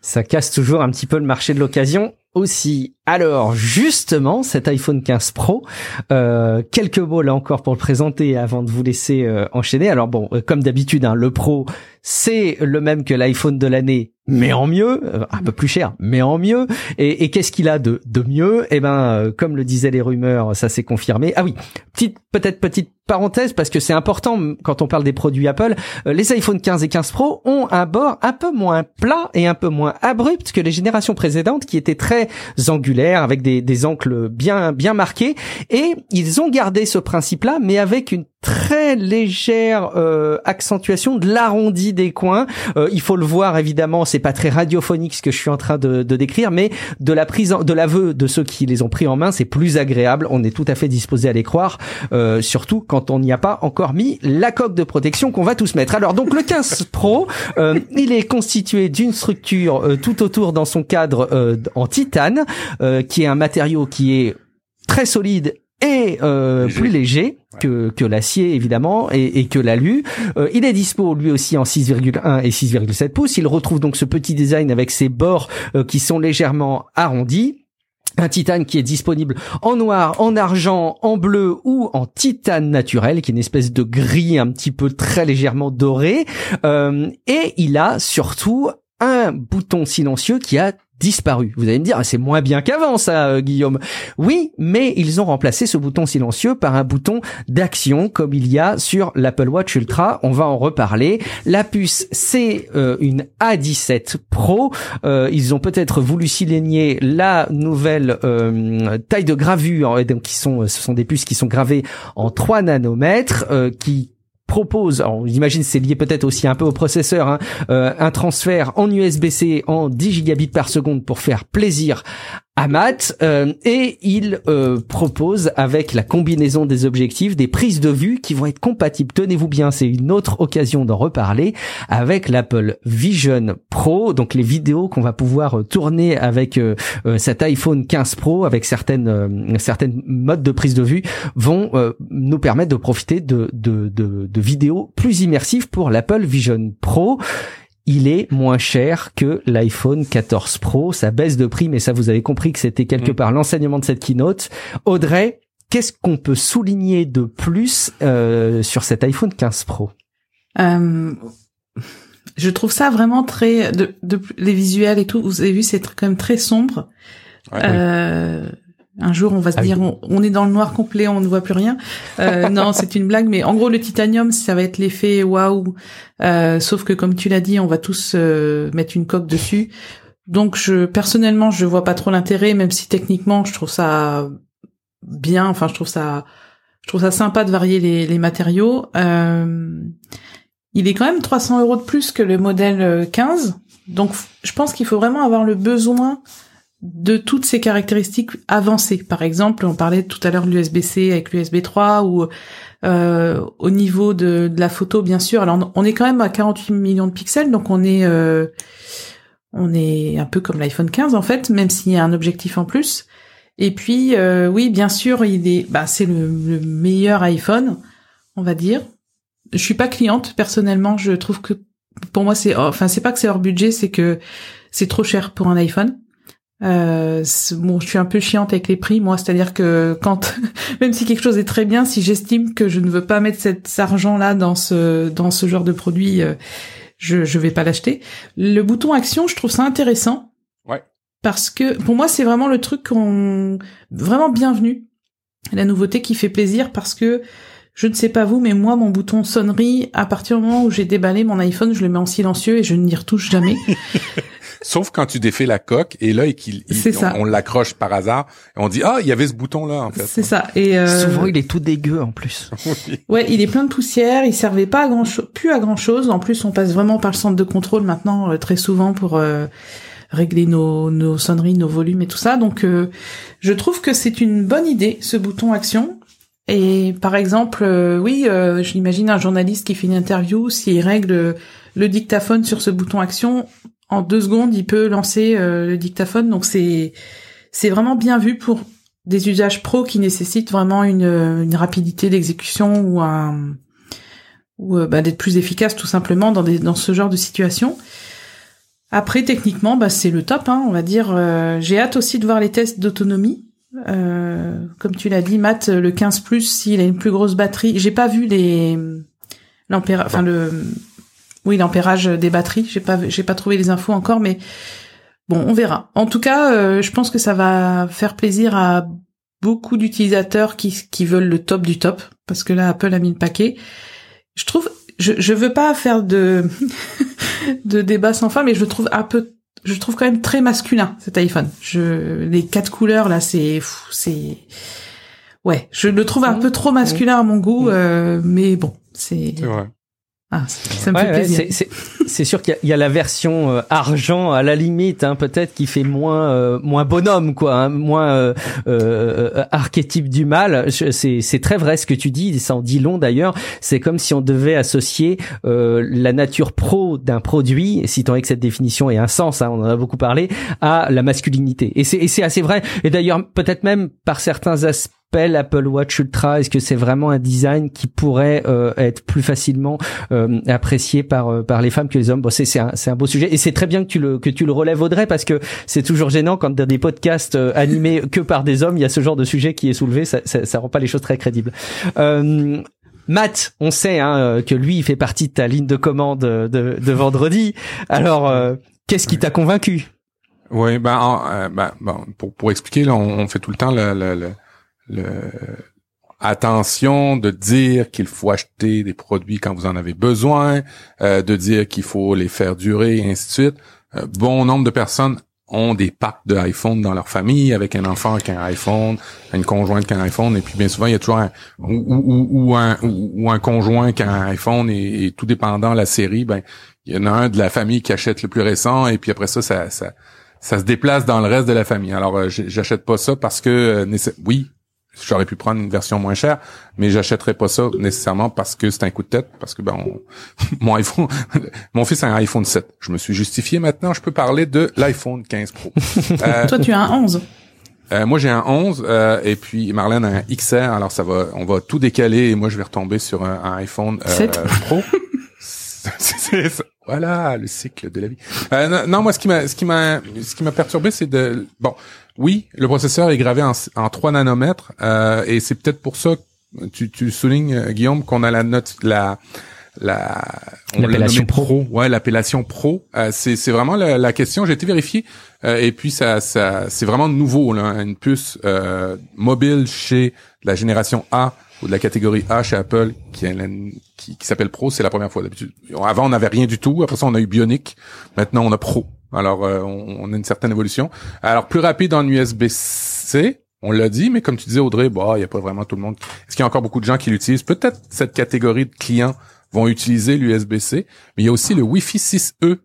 Ça casse toujours un petit peu le marché de l'occasion aussi. Alors justement, cet iPhone 15 Pro, euh, quelques mots là encore pour le présenter avant de vous laisser euh, enchaîner. Alors bon, euh, comme d'habitude, hein, le Pro, c'est le même que l'iPhone de l'année, mais en mieux, un peu plus cher, mais en mieux. Et, qu'est-ce qu'il a de, de mieux? Eh ben, comme le disaient les rumeurs, ça s'est confirmé. Ah oui, petite peut-être petite parenthèse parce que c'est important quand on parle des produits Apple. les iPhone 15 et 15 Pro ont un bord un peu moins plat et un peu moins abrupt que les générations précédentes qui étaient très angulaires avec des, des bien bien marqués et ils ont gardé ce principe-là mais avec une très légère euh, accentuation de l'arrondi des coins. Euh, il faut le voir évidemment, c'est pas très radiophonique ce que je suis en train de, décrire, mais de la prise, de l'aveu de ceux qui les ont pris en main, c'est plus agréable. On est tout à fait disposé à les croire, euh, surtout quand on n'y a pas encore mis la coque de protection qu'on va tous mettre. Alors donc le 15 Pro, euh, il est constitué d'une structure euh, tout autour dans son cadre euh, en titane, qui est un matériau qui est très solide et euh, plus léger que, que l'acier évidemment et, et que l'alu. Euh, il est dispo lui aussi en 6,1 et 6,7 pouces. Il retrouve donc ce petit design avec ses bords euh, qui sont légèrement arrondis. Un titane qui est disponible en noir, en argent, en bleu ou en titane naturel, qui est une espèce de gris un petit peu très légèrement doré. Euh, et il a surtout un bouton silencieux qui a disparu. Vous allez me dire, ah, c'est moins bien qu'avant ça, euh, Guillaume. Oui, mais ils ont remplacé ce bouton silencieux par un bouton d'action comme il y a sur l'Apple Watch Ultra. On va en reparler. La puce, c'est euh, une A17 Pro. Euh, ils ont peut-être voulu signer la nouvelle taille de gravure, ce sont des puces qui sont gravées en 3 nanomètres, qui propose, on imagine c'est lié peut-être aussi un peu au processeur, hein, euh, un transfert en USB-C en 10 gigabits par seconde pour faire plaisir Amat euh, et il euh, propose avec la combinaison des objectifs des prises de vue qui vont être compatibles. Tenez-vous bien, c'est une autre occasion d'en reparler avec l'Apple Vision Pro, donc les vidéos qu'on va pouvoir euh, tourner avec cet iPhone 15 Pro avec certaines certaines modes de prise de vue vont nous permettre de profiter de, de, de, de vidéos plus immersives pour l'Apple Vision Pro il est moins cher que l'iPhone 14 Pro. Ça baisse de prix, mais ça, vous avez compris que c'était quelque mm. part l'enseignement de cette keynote. Audrey, qu'est-ce qu'on peut souligner de plus euh, sur cet iPhone 15 Pro? Euh, Je trouve ça vraiment très... De, les visuels et tout, vous avez vu, c'est quand même très sombre. euh, un jour, on va se ah dire, on, est dans le noir complet, on ne voit plus rien. Euh, <laughs> non, c'est une blague, mais en gros, le titanium, ça va être l'effet waouh. Euh, sauf que, comme tu l'as dit, on va tous euh, mettre une coque dessus. Donc, je personnellement, je vois pas trop l'intérêt, même si techniquement, je trouve ça bien. Enfin, je trouve ça, je trouve ça sympa de varier les, les matériaux. il est quand même 300 euros de plus que le modèle 15. Donc, je pense qu'il faut vraiment avoir le besoin de toutes ces caractéristiques avancées. Par exemple, on parlait tout à l'heure de l'USB-C avec l'USB 3 ou euh, au niveau de, la photo, bien sûr. Alors, on est quand même à 48 millions de pixels, donc on est euh, on est un peu comme l'iPhone 15 en fait, même s'il y a un objectif en plus. Et puis, euh, oui, bien sûr, il est, bah, c'est le, le, meilleur iPhone, on va dire. Je suis pas cliente personnellement. Je trouve que pour moi, c'est, enfin, c'est pas que c'est hors budget, c'est que c'est trop cher pour un iPhone. Euh, bon, je suis un peu chiante avec les prix, moi, c'est-à-dire que quand, <laughs> même si quelque chose est très bien, si j'estime que je ne veux pas mettre cet argent-là dans ce dans ce genre de produit, euh, je je vais pas l'acheter. Le bouton action, je trouve ça intéressant. Ouais. Parce que pour moi, c'est vraiment le truc qu'on vraiment bienvenu, la nouveauté qui fait plaisir parce que je ne sais pas vous, mais moi, mon bouton sonnerie, à partir du moment où j'ai déballé mon iPhone, je le mets en silencieux et je n'y retouche jamais. <laughs> Sauf quand tu défais la coque et là, et qu'il, on, l'accroche par hasard et on dit ah il y avait ce bouton là en fait. C'est ça. Et euh... souvent il est tout dégueu en plus. <laughs> Ouais, il est plein de poussière. Il servait pas à grand chose, plus à grand chose. En plus, on passe vraiment par le centre de contrôle maintenant euh, très souvent pour euh, régler nos, nos sonneries, nos volumes et tout ça. Donc, euh, je trouve que c'est une bonne idée ce bouton action. Et par exemple, oui, j'imagine un journaliste qui fait une interview, s'il règle le dictaphone sur ce bouton action, en deux secondes, il peut lancer euh, le dictaphone. Donc c'est c'est vraiment bien vu pour des usages pro qui nécessitent vraiment une, une rapidité d'exécution ou un ou euh, bah, d'être plus efficace tout simplement dans des dans ce genre de situation. Après techniquement, bah, c'est le top, hein, on va dire. Euh, j'ai hâte aussi de voir les tests d'autonomie. comme tu l'as dit, Matt, le 15 Plus, s'il a une plus grosse batterie, j'ai pas vu les l'ampérage, enfin le oui, l'ampérage des batteries. J'ai pas, j'ai pas trouvé les infos encore, mais bon, on verra. En tout cas, euh, je pense que ça va faire plaisir à beaucoup d'utilisateurs qui, qui veulent le top du top, parce que là, Apple a mis le paquet. Je trouve, je, je veux pas faire de <laughs> de débat sans fin, mais je le trouve un peu, je trouve quand même très masculin cet iPhone. Je, les quatre couleurs là, c'est, c'est, ouais, je le trouve un peu trop masculin à mon goût, euh, mais bon, c'est. C'est vrai. Ah, ça me fait plaisir. c'est sûr qu'il y, a la version euh, argent à la limite, hein, peut-être qui fait moins euh, moins bonhomme, quoi, hein, moins euh, euh, archétype du mal. C'est très vrai ce que tu dis, ça en dit long d'ailleurs. C'est comme si on devait associer la nature pro d'un produit, si tant est que cette définition ait un sens, hein, on en a beaucoup parlé, à la masculinité. Et c'est assez vrai. Et d'ailleurs peut-être même par certains aspects Apple Watch Ultra Est-ce que c'est vraiment un design qui pourrait euh, être plus facilement euh, apprécié par euh, par les femmes que les hommes? Bon, c'est c'est un, beau sujet et c'est très bien que tu le que tu le relèves Audrey parce que c'est toujours gênant quand dans des podcasts animés que par des hommes, il y a ce genre de sujet qui est soulevé, ça ça, ça rend pas les choses très crédibles. Matt, on sait hein, que lui, il fait partie de ta ligne de commande de, de vendredi. Alors, qu'est-ce qui t'a convaincu? Oui, ben, ben, bon, pour pour expliquer, là, on, fait tout le temps le, le, le attention de dire qu'il faut acheter des produits quand vous en avez besoin, euh, de dire qu'il faut les faire durer, et ainsi de suite. Euh, bon nombre de personnes ont des packs de iPhone dans leur famille, avec un enfant qui a un iPhone, une conjointe qui a un iPhone, et puis bien souvent il y a toujours un ou, un conjoint qui a un iPhone et, tout dépendant la série, ben il y en a un de la famille qui achète le plus récent, et puis après ça, ça, ça ça se déplace dans le reste de la famille. Alors, j'achète pas ça parce que oui, j'aurais pu prendre une version moins chère, mais j'achèterais pas ça nécessairement parce que c'est un coup de tête, parce que ben <laughs> mon iPhone, <laughs> mon fils a un iPhone 7. Je me suis justifié maintenant, je peux parler de l'iPhone 15 Pro. Euh, <laughs> Toi, tu as un 11. Euh, moi j'ai un 11 euh, et puis Marlène a un XR alors ça va on va tout décaler et moi je vais retomber sur un, iPhone euh, Pro. voilà le cycle de la vie. Euh, non, moi ce qui m'a ce qui m'a ce qui m'a perturbé c'est de bon oui le processeur est gravé en, en 3 nanomètres et c'est peut-être pour ça tu tu soulignes Guillaume qu'on a la note la la l'appellation pro. ouais l'appellation pro c'est c'est vraiment la, la question j'ai été vérifié euh, et puis ça, ça c'est vraiment nouveau là, une puce euh, mobile chez la génération A ou de la catégorie A chez Apple qui, qui, qui s'appelle Pro, c'est la première fois d'habitude. Avant on n'avait rien du tout, après ça on a eu Bionic, maintenant on a Pro. Alors euh, on, a une certaine évolution. Alors plus rapide en USB-C, on l'a dit, mais comme tu disais Audrey, bah il y a pas vraiment tout le monde. Est-ce qu'il y a encore beaucoup de gens qui l'utilisent? Peut-être cette catégorie de clients vont utiliser l'USB-C, mais il y a aussi le Wi-Fi 6E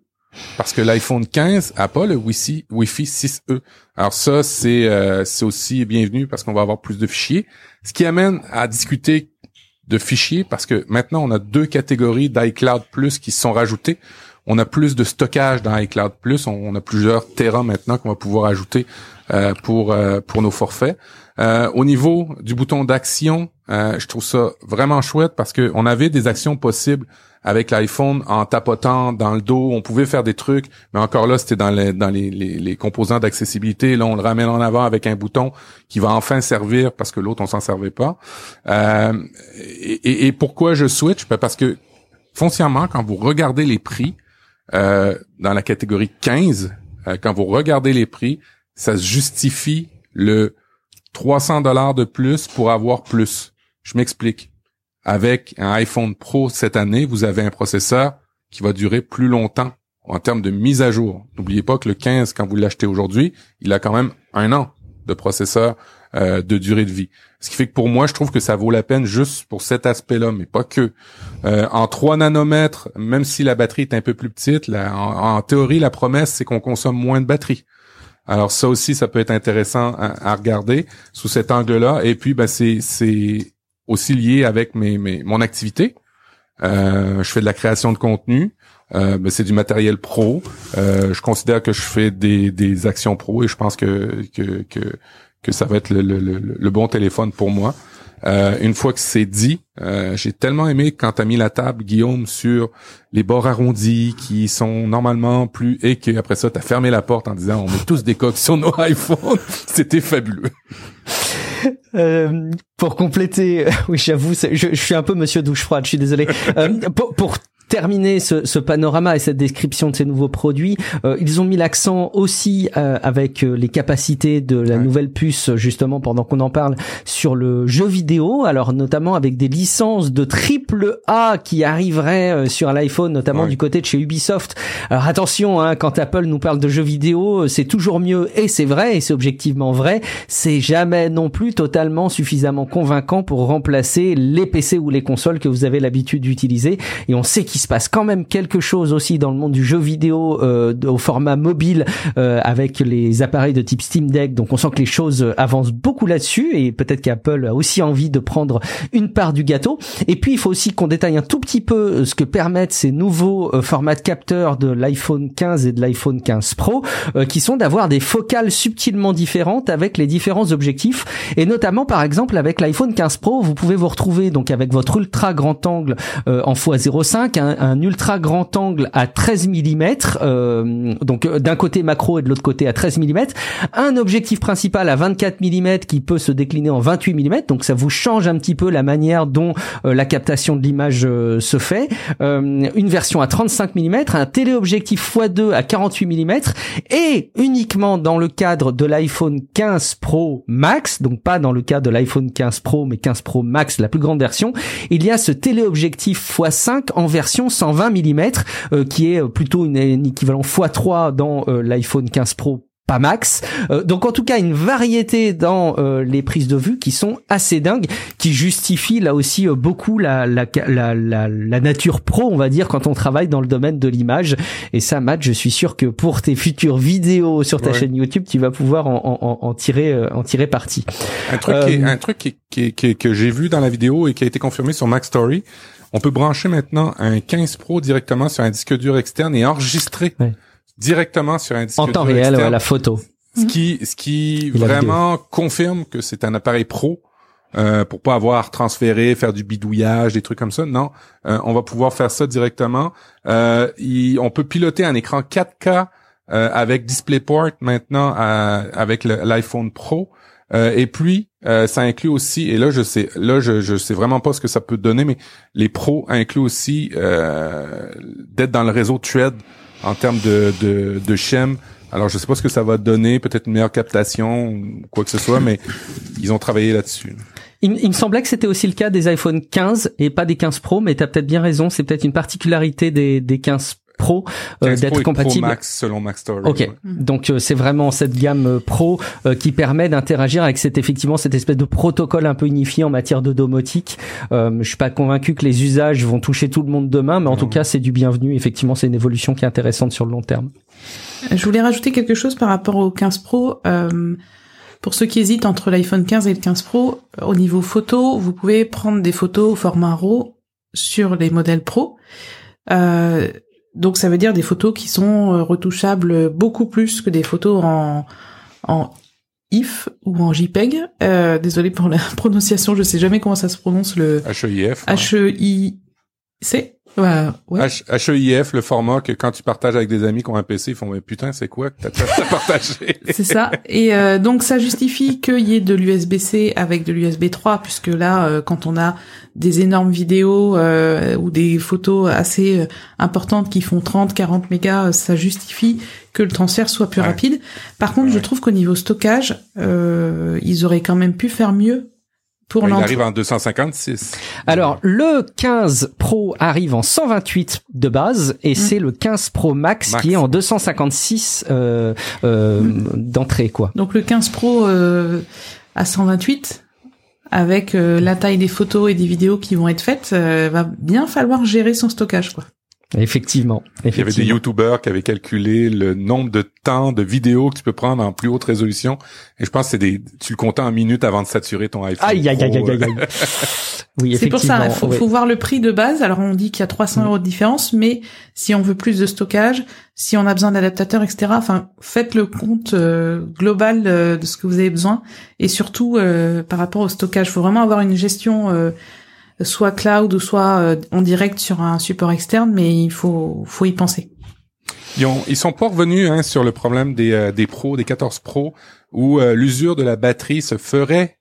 parce que l'iPhone 15 a pas le Wi-Fi, Wi-Fi 6E. Alors ça, c'est euh, c'est aussi bienvenu parce qu'on va avoir plus de fichiers. Ce qui amène à discuter de fichiers parce que maintenant on a deux catégories d'iCloud Plus qui sont rajoutées. On a plus de stockage dans iCloud Plus. On, a plusieurs terras maintenant qu'on va pouvoir ajouter euh, pour euh, pour nos forfaits. au niveau du bouton d'action, je trouve ça vraiment chouette parce que on avait des actions possibles avec l'iPhone en tapotant dans le dos, on pouvait faire des trucs, mais encore là, c'était dans les dans les, les, composants d'accessibilité. Là, on le ramène en avant avec un bouton qui va enfin servir parce que l'autre on s'en servait pas. Euh, et, et, pourquoi je switch? Ben Parce que foncièrement, quand vous regardez les prix euh, dans la catégorie 15, euh, quand vous regardez les prix, ça se justifie le 300 dollars de plus pour avoir plus. Je m'explique avec un iPhone Pro cette année, vous avez un processeur qui va durer plus longtemps en termes de mise à jour. N'oubliez pas que le 15, quand vous l'achetez aujourd'hui, il a quand même un an de processeur euh, de durée de vie. Ce qui fait que pour moi, je trouve que ça vaut la peine juste pour cet aspect-là, mais pas que. Euh, en 3 nanomètres, même si la batterie est un peu plus petite, en, théorie, la promesse, c'est qu'on consomme moins de batterie. Alors ça aussi, ça peut être intéressant à, regarder sous cet angle-là. Et puis, ben, c'est aussi lié avec mon activité. Euh, je fais de la création de contenu. Euh, ben, c'est du matériel pro. Je considère que je fais des, actions pro et je pense que, que ça va être le, le, le, bon téléphone pour moi. Euh, une fois que c'est dit, euh, j'ai tellement aimé quand t'as mis la table, Guillaume, sur les bords arrondis qui sont normalement plus et qu'après ça t'as fermé la porte en disant on met tous des coques sur nos <laughs> iPhones. C'était fabuleux. Euh, pour compléter, <laughs> oui, j'avoue, je, suis un peu Monsieur douche froide. Je suis désolé. Euh, pour terminer ce, ce, panorama et cette description de ces nouveaux produits, euh, ils ont mis l'accent aussi euh, avec euh, les capacités de la nouvelle puce, justement pendant qu'on en parle, sur le jeu vidéo. Alors notamment avec des licences de triple A qui arriveraient sur l'iPhone, notamment du côté de chez Ubisoft. Alors attention, hein, quand Apple nous parle de jeux vidéo, c'est toujours mieux et c'est vrai et c'est objectivement vrai. C'est jamais non plus totalement suffisamment convaincant pour remplacer les PC ou les consoles que vous avez l'habitude d'utiliser. Et on sait qu'il se passe quand même quelque chose aussi dans le monde du jeu vidéo euh, au format mobile euh, avec les appareils de type Steam Deck. Donc on sent que les choses avancent beaucoup là-dessus et peut-être qu'Apple a aussi envie de prendre une part du gâteau. Et puis il faut aussi qu'on détaille un tout petit peu euh, ce que permettent ces nouveaux formats de capteurs de l'iPhone 15 et de l'iPhone 15 Pro, qui sont d'avoir des focales subtilement différentes avec les différents objectifs. Et notamment par exemple avec l'iPhone 15 Pro, vous pouvez vous retrouver donc avec votre ultra grand angle en x05, un, ultra grand angle à 13 mm, euh, donc euh, d'un côté macro et de l'autre côté à 13 mm, un objectif principal à 24 mm qui peut se décliner en 28 mm, donc ça vous change un petit peu la manière dont euh, la captation de l'image se fait, une version à 35 mm, un téléobjectif x2 à 48 mm et uniquement dans le cadre de l'iPhone 15 Pro Max, donc pas dans le cadre de l'iPhone 15 Pro mais 15 Pro Max, la plus grande version, il y a ce téléobjectif x5 en version 120 mm, euh, qui est plutôt une, un équivalent x3 dans euh, l'iPhone 15 Pro pas max. Euh, donc en tout cas une variété dans euh, les prises de vue qui sont assez dingues, qui justifient là aussi euh, beaucoup la, la, la, la, nature pro, on va dire, quand on travaille dans le domaine de l'image. Et ça, Matt, je suis sûr que pour tes futures vidéos sur ta chaîne YouTube, tu vas pouvoir en, en, en tirer en tirer parti. Un truc, qui un truc qui, qui, que j'ai vu dans la vidéo et qui a été confirmé sur Mac Story, on peut brancher maintenant un 15 Pro directement sur un disque dur externe et enregistrer directement sur un disque en temps réel, ouais, la photo. Ce qui, ce qui vraiment confirme que c'est un appareil pro. Euh, pour pas avoir transféré, faire du bidouillage, des trucs comme ça. Non, euh, on va pouvoir faire ça directement. Euh, on peut piloter un écran 4K euh, avec DisplayPort maintenant avec l'iPhone Pro. Euh, et puis ça inclut aussi, et là je sais, là je je sais vraiment pas ce que ça peut donner, mais les pros incluent aussi d'être dans le réseau Thread en termes de, de, de Shem. Alors, je sais pas ce que ça va donner, peut-être une meilleure captation ou quoi que ce soit, mais <laughs> ils ont travaillé là-dessus. Il, il, me semblait que c'était aussi le cas des iPhone 15 et pas des 15 Pro, mais tu as peut-être bien raison, c'est peut-être une particularité des, des 15 Pro euh, d'être compatible. Pro Max selon Max Story. Ok, donc euh, c'est vraiment cette gamme euh, Pro euh, qui permet d'interagir avec cette effectivement cette espèce de protocole un peu unifié en matière de domotique. je suis pas convaincu que les usages vont toucher tout le monde demain, mais en tout cas c'est du bienvenu. Effectivement, c'est une évolution qui est intéressante sur le long terme. Je voulais rajouter quelque chose par rapport au 15 Pro. Pour ceux qui hésitent entre l'iPhone 15 et le 15 Pro, au niveau photo, vous pouvez prendre des photos au format RAW sur les modèles Pro. Euh, donc ça veut dire des photos qui sont euh, retouchables beaucoup plus que des photos en, en IF ou en JPEG. Euh, désolé pour la <laughs> prononciation, je sais jamais comment ça se prononce le HEIF. H-E-I-C. Ouais, ouais. HEIF, le format que quand tu partages avec des amis qui ont un PC, ils font mais putain c'est quoi que t'as partagé <laughs> C'est ça. Et euh, donc ça justifie qu'il y ait de l'USB-C avec de l'USB 3, puisque là, euh, quand on a des énormes vidéos euh, ou des photos assez importantes qui font 30, 40 mégas, ça justifie que le transfert soit plus rapide. Par contre, je trouve qu'au niveau stockage, ils auraient quand même pu faire mieux pour il arrive en 256. Alors le 15 Pro arrive en 128 de base et mm. c'est le 15 Pro Max, qui est en 256 euh, euh, mm. d'entrée quoi. Donc le 15 Pro euh, à 128 avec euh, la taille des photos et des vidéos qui vont être faites, euh, va bien falloir gérer son stockage quoi. Effectivement, effectivement. Il y avait des youtubeurs qui avaient calculé le nombre de temps de vidéos que tu peux prendre en plus haute résolution. Et je pense que c'est des, tu le comptais en minutes avant de saturer ton iPhone. Aïe, aïe, aïe, aïe, aïe. <laughs> oui, C'est pour ça, il faut, faut, voir le prix de base. Alors on dit qu'il y a 300 euros de différence, mais si on veut plus de stockage, si on a besoin d'adaptateurs, etc. Enfin, faites le compte euh, global euh, de ce que vous avez besoin. Et surtout, euh, par rapport au stockage, il faut vraiment avoir une gestion soit cloud ou soit euh, en direct sur un support externe, mais il faut, faut y penser. Ils, ont, ils sont pas revenus hein, sur le problème des, euh, des pros, des 14 pros, où euh, l'usure de la batterie se ferait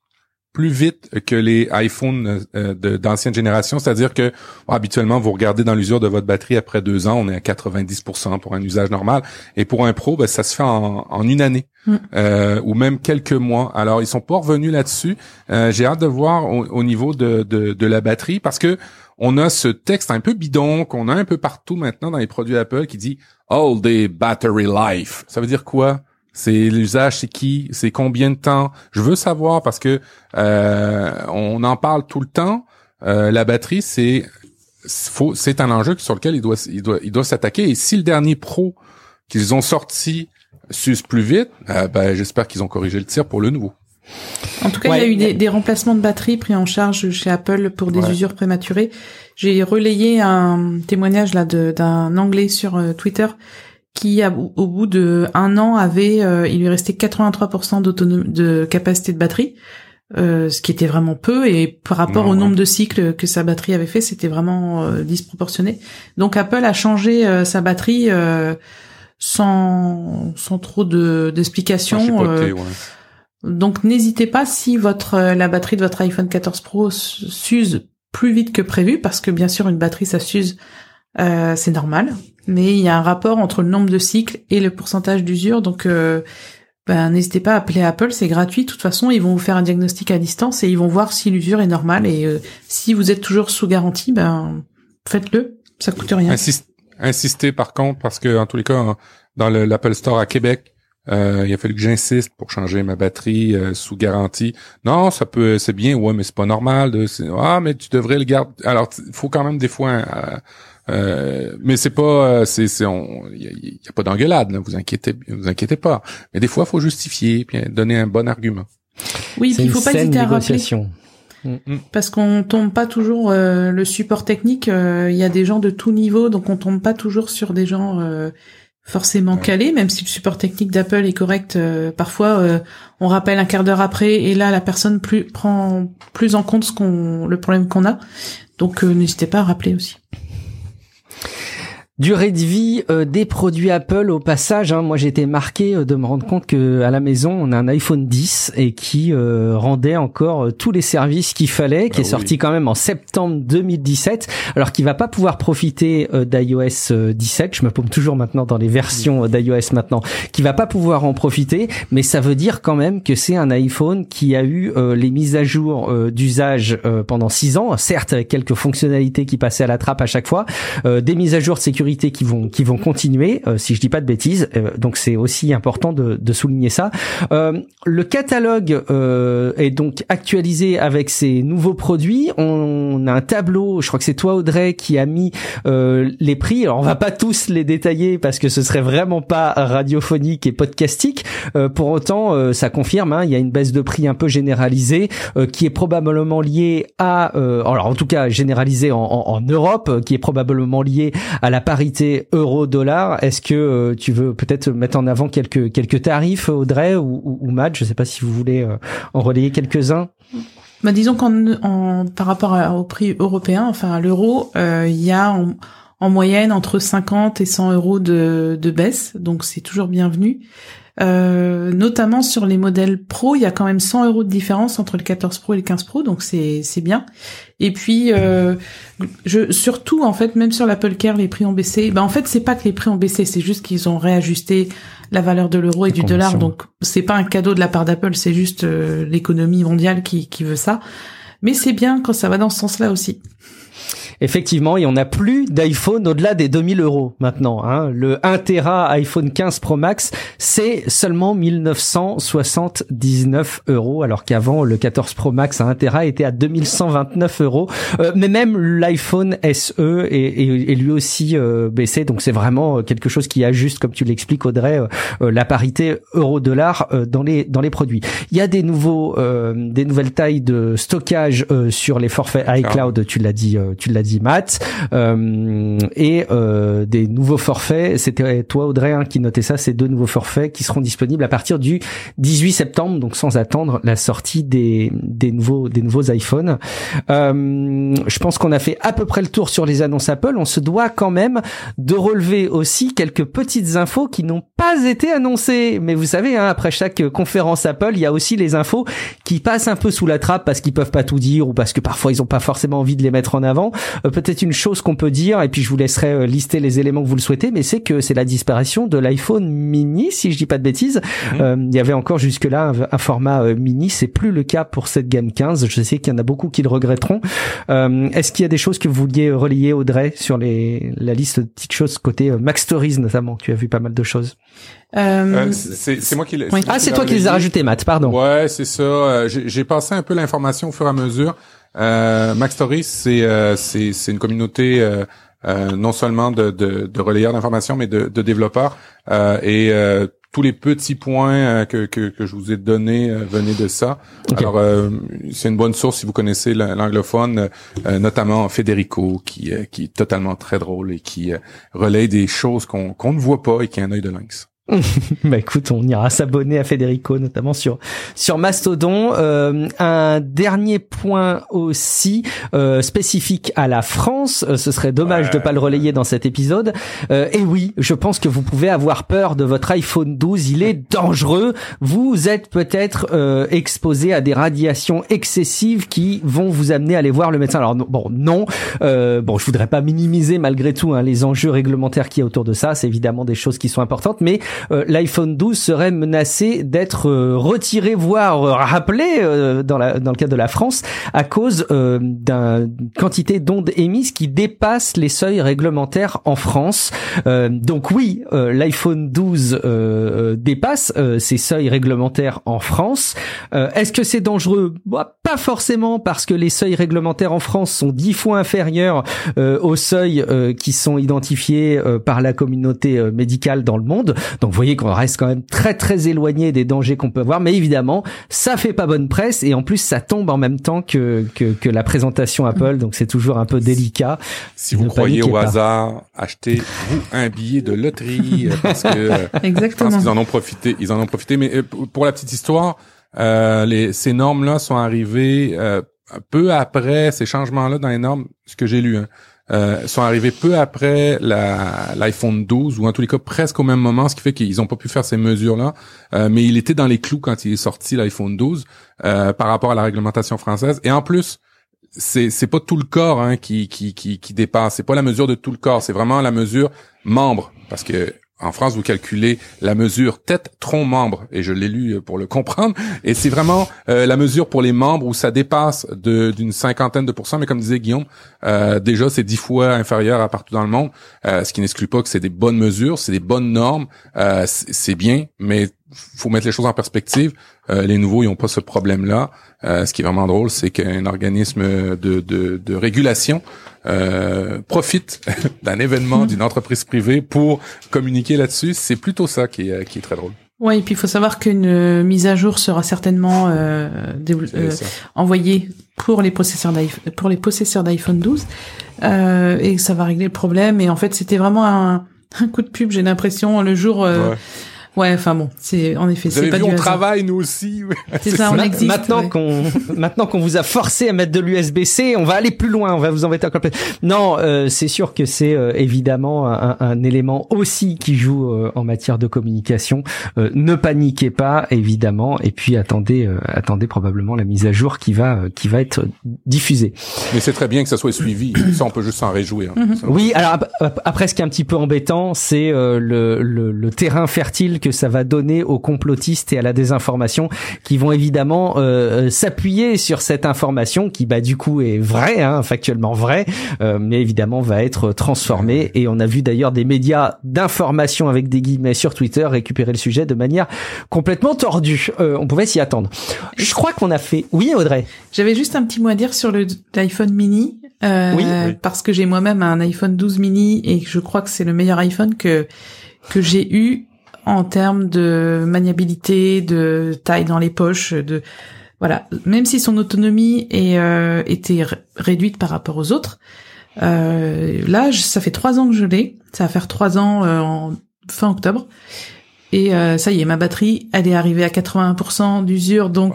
plus vite que les iPhones euh, d'ancienne génération, c'est-à-dire que habituellement vous regardez dans l'usure de votre batterie après deux ans, on est à 90% pour un usage normal, et pour un pro, ben, ça se fait en, en une année mm. euh, ou même quelques mois. Alors ils sont pas revenus là-dessus. Euh, J'ai hâte de voir au, niveau de, de, de, la batterie parce que on a ce texte un peu bidon qu'on a un peu partout maintenant dans les produits Apple qui dit all day battery life. Ça veut dire quoi? C'est l'usage, c'est qui, c'est combien de temps. Je veux savoir parce que euh, on en parle tout le temps. Euh, la batterie, c'est c'est un enjeu sur lequel il doit il doit il doit s'attaquer. Et si le dernier Pro qu'ils ont sorti s'use plus vite, euh, ben, j'espère qu'ils ont corrigé le tir pour le nouveau. En tout cas, il y a eu des, des, remplacements de batterie pris en charge chez Apple pour des usures prématurées. J'ai relayé un témoignage là d'un Anglais sur Twitter qui au bout de un an avait euh, il lui restait 83% d'autonomie de capacité de batterie euh, ce qui était vraiment peu et par rapport au nombre de cycles que sa batterie avait fait c'était vraiment euh, disproportionné. Donc Apple a changé euh, sa batterie sans sans trop de d'explications donc n'hésitez pas si votre la batterie de votre iPhone 14 Pro s'use plus vite que prévu parce que bien sûr une batterie ça s'use c'est normal mais il y a un rapport entre le nombre de cycles et le pourcentage d'usure. Donc, euh, ben, n'hésitez pas à appeler Apple, c'est gratuit. De toute façon, ils vont vous faire un diagnostic à distance et ils vont voir si l'usure est normale. Et euh, si vous êtes toujours sous garantie, ben faites-le, ça coûte rien. insistez par contre, parce que en tous les cas, dans l'Apple Store à Québec, Euh, il a fallu que j'insiste pour changer ma batterie euh, sous garantie. Non, ça peut, c'est bien, ouais, mais c'est pas normal. De, ah, mais tu devrais le garder. Alors, il faut quand même des fois. Euh, mais c'est pas, c'est, c'est, il y, a, pas d'engueulade. Là, vous inquiétez, vous inquiétez pas. Mais des fois, il faut justifier, puis donner un bon argument. Oui, il faut pas hésiter à rappeler. Parce qu'on tombe pas toujours le support technique. Il y a des gens de tout niveau, donc on tombe pas toujours sur des gens forcément calé, même si le support technique d'Apple est correct. Euh, parfois, euh, on rappelle un quart d'heure après, et là, la personne plus, prend plus en compte ce qu'on, le problème qu'on a. Donc, euh, n'hésitez pas à rappeler aussi. Durée de vie euh, des produits Apple au passage. Hein, moi, j'ai été marqué euh, de me rendre compte que à la maison, on a un iPhone 10 et qui euh, rendait encore tous les services qu'il fallait, qui bah est sorti quand même en septembre 2017, alors qu'il va pas pouvoir profiter d'iOS 17. Je me paume toujours maintenant dans les versions d'iOS maintenant, qui va pas pouvoir en profiter, mais ça veut dire quand même que c'est un iPhone qui a eu les mises à jour d'usage pendant six ans, certes avec quelques fonctionnalités qui passaient à la trappe à chaque fois, des mises à jour de sécurité qui vont qui vont continuer, euh, si je dis pas de bêtises. Euh, donc c'est aussi important de, de souligner ça. Euh, le catalogue est donc actualisé avec ces nouveaux produits. On a un tableau, je crois que c'est toi Audrey qui a mis les prix. Alors on va pas tous les détailler parce que ce serait vraiment pas radiophonique et podcastique. pour autant, ça confirme, hein, il y a une baisse de prix un peu généralisée qui est probablement liée à, alors en tout cas généralisée en, en, en Europe, qui est probablement liée à la euro-dollar, est-ce que euh, tu veux peut-être mettre en avant quelques quelques tarifs, Audrey ou, ou, Matt Je ne sais pas si vous voulez euh, en relayer quelques-uns. Bah, disons qu'en en, par rapport au prix européen, enfin à l'euro, euh, il y a en, moyenne entre 50 et 100 euros de baisse, donc c'est toujours bienvenu. Euh, notamment sur les modèles Pro, il y a quand même 100 euros de différence entre le 14 Pro et le 15 Pro, donc c'est c'est bien. Et puis euh, je surtout en fait même sur l'Apple Care les prix ont baissé. Ben en fait c'est pas que les prix ont baissé, c'est juste qu'ils ont réajusté la valeur de l'euro et du dollar. Donc c'est pas un cadeau de la part d'Apple, c'est juste euh, l'économie mondiale qui qui veut ça. Mais c'est bien quand ça va dans ce sens-là aussi. Effectivement, et on n'a plus d'iPhone au-delà des 2000 euros maintenant. Hein. Le 1 Tera iPhone 15 Pro Max, c'est seulement 1979 euros, alors qu'avant le 14 Pro Max à 1 Tera était à 2129 euros. Euh, mais même l'iPhone SE est, lui aussi euh, baissé, donc c'est vraiment quelque chose qui ajuste, comme tu l'expliques Audrey, euh, la parité euro-dollar dans les dans les produits. Il y a des nouveaux des nouvelles tailles de stockage sur les forfaits iCloud, tu l'as dit, tu l'as dit Matt, euh, et euh, des nouveaux forfaits. C'était toi Audrey hein, qui notait ça, ces deux nouveaux forfaits qui seront disponibles à partir du 18 septembre, donc sans attendre la sortie des, des nouveaux des nouveaux iPhones. Euh, je pense qu'on a fait à peu près le tour sur les annonces Apple. On se doit quand même de relever aussi quelques petites infos qui n'ont pas été annoncées. Mais vous savez, hein, après chaque conférence Apple, il y a aussi les infos qui passent un peu sous la trappe parce qu'ils peuvent pas tout dire ou parce que parfois ils ont pas forcément envie de les mettre en avant. Euh, peut-être une chose qu'on peut dire, et puis je vous laisserai euh, lister les éléments que vous le souhaitez, mais c'est que c'est la disparition de l'iPhone mini, si je dis pas de bêtises. Mhm. Euh, il y avait encore jusque-là un, format mini, c'est plus le cas pour cette gamme 15. Je sais qu'il y en a beaucoup qui le regretteront. Est-ce qu'il y a des choses que vous vouliez relayer, Audrey, sur les, la liste de petites choses côté Mac Stories notamment Tu as vu pas mal de choses. Euh, c'est moi qui Ah, c'est toi qui les as rajoutés, Matt. Pardon. Ouais, c'est ça. J'ai passé un peu l'information au fur et à mesure. Euh, Stories, c'est euh, c'est une communauté euh, euh, non seulement de, de, de relayeurs d'informations, mais de, de développeurs. Euh, et tous les petits points que, que, que, je vous ai donnés venaient de ça. Alors, c'est une bonne source si vous connaissez l'anglophone, notamment Federico, qui, qui est totalement très drôle et qui relaye des choses qu'on qu'on ne voit pas et qui a un œil de lynx. <laughs> bah écoute, on ira s'abonner à Federico, notamment sur sur Mastodon. Euh, un dernier point aussi euh, spécifique à la France. Euh, ce serait dommage de pas le relayer dans cet épisode. et oui, je pense que vous pouvez avoir peur de votre iPhone 12. Il est dangereux. Vous êtes peut-être exposé à des radiations excessives qui vont vous amener à aller voir le médecin. Alors bon, non. bon, je voudrais pas minimiser malgré tout hein, les enjeux réglementaires qui y a autour de ça. C'est évidemment des choses qui sont importantes, mais l'iPhone 12 serait menacé d'être retiré, voire rappelé dans, la, dans le cas de la France à cause d'une quantité d'ondes émises qui dépasse les seuils réglementaires en France. donc oui, l'iPhone 12 dépasse ces seuils réglementaires en France. Est-ce que c'est dangereux? Bah, Pas forcément parce que les seuils réglementaires en France sont dix fois inférieurs euh, aux seuils euh, qui sont identifiés euh, par la communauté médicale dans le monde. Vous voyez qu'on reste quand même très très éloigné des dangers qu'on peut avoir. Mais évidemment, ça fait pas bonne presse et en plus ça tombe en même temps que que, que la présentation Apple. Donc c'est toujours un peu délicat. Si vous croyez au hasard, achetez-vous un billet de loterie parce que <laughs> Exactement. parce qu'ils en ont profité. Ils en ont profité. Mais pour la petite histoire. Euh, les, ces normes-là sont arrivées euh, peu après ces changements-là dans les normes, ce que j'ai lu, hein, euh, sont arrivés peu après l'iPhone 12 ou en tous les cas presque au même moment, ce qui fait qu'ils n'ont pas pu faire ces mesures-là. Euh, mais il était dans les clous quand il est sorti l'iPhone 12 euh, par rapport à la réglementation française. Et en plus, c'est c'est pas tout le corps hein, qui qui qui qui dépasse. C'est pas la mesure de tout le corps. C'est vraiment la mesure membre parce que en France, vous calculez la mesure tête-tronc-membre, et je l'ai lu euh, pour le comprendre, et c'est vraiment euh, la mesure pour les membres où ça dépasse d'une cinquantaine de pourcents, mais comme disait Guillaume, euh, déjà c'est dix fois inférieur à partout dans le monde, ce qui n'exclut pas que c'est des bonnes mesures, c'est des bonnes normes, c'est bien, mais faut mettre les choses en perspective. les nouveaux, ils n'ont pas ce problème-là. ce qui est vraiment drôle, c'est qu'un organisme de, de, de régulation euh, profite <laughs> d'un événement d'une entreprise privée pour communiquer là-dessus. C'est plutôt ça qui est, qui est très drôle. Ouais, et puis il faut savoir qu'une euh, mise à jour sera certainement euh, euh envoyée pour les possesseurs d'iPhone, pour les possesseurs d'iPhone 12, euh, et ça va régler le problème. Et en fait, c'était vraiment un, un, coup de pub. J'ai l'impression le jour. Ouais Ouais, enfin bon, c'est en effet, c'est pas vu, du on travaille nous aussi. <laughs> C'est ça, on existe. Maintenant qu'on <laughs> maintenant qu'on vous a forcé à mettre de l'USB-C, on va aller plus loin, on va vous embêter encore plus. Non, euh, c'est sûr que c'est euh, évidemment un, un, élément aussi qui joue euh, en matière de communication. Euh, ne paniquez pas, évidemment, et puis attendez attendez probablement la mise à jour qui va qui va être diffusée. Mais c'est très bien que ça soit suivi. <clears throat> ça, on peut juste s'en réjouir. Mhm. Oui, alors après, ce qui est un petit peu embêtant, c'est le, le, le terrain fertile que ça va donner aux complotistes et à la désinformation qui vont évidemment euh, s'appuyer sur cette information qui bah du coup est vraie, hein, factuellement vraie, euh, mais évidemment va être transformée. Et on a vu d'ailleurs des médias d'information avec des guillemets sur Twitter récupérer le sujet de manière complètement tordue. Euh, on pouvait s'y attendre. Je crois qu'on a fait. Oui, Audrey? J'avais juste un petit mot à dire sur le l'iPhone mini. Euh, oui, parce que j'ai moi-même un iPhone 12 mini et je crois que c'est le meilleur iPhone que que j'ai eu en termes de maniabilité, de taille dans les poches, de voilà. Même si son autonomie est, euh, était réduite par rapport aux autres, euh, là, ça fait trois ans que je l'ai. Ça va faire trois ans euh, en fin octobre. Et euh, ça y est, ma batterie, elle est arrivée à 81% d'usure, donc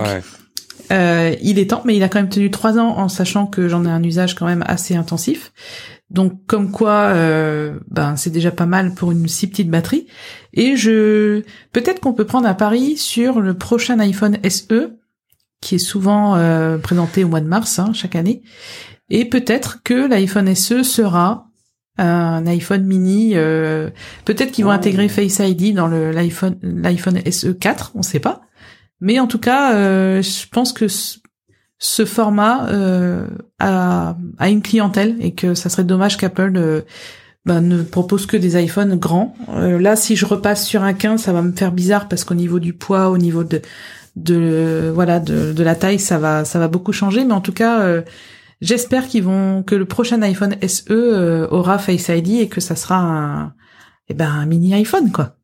euh, il est temps. Mais il a quand même tenu trois ans en sachant que j'en ai un usage quand même assez intensif. Donc comme quoi, euh, ben c'est déjà pas mal pour une si petite batterie. Et je, peut-être qu'on peut prendre un pari sur le prochain iPhone SE, qui est souvent euh, présenté au mois de mars hein, chaque année. Et peut-être que l'iPhone SE sera un iPhone mini. Euh, peut-être qu'ils vont oh. intégrer Face ID dans le l'iPhone l'iPhone SE 4, on sait pas. Mais en tout cas, je pense que ce format euh, à, une clientèle et que ça serait dommage qu'Apple euh, bah, ne propose que des iPhones grands. Euh, là, si je repasse sur un 15, ça va me faire bizarre parce qu'au niveau du poids, au niveau de de voilà de, de la taille, ça va ça va beaucoup changer. Mais en tout cas, euh, j'espère qu'ils vont que le prochain iPhone SE aura Face ID et que ça sera un eh ben un mini iPhone quoi.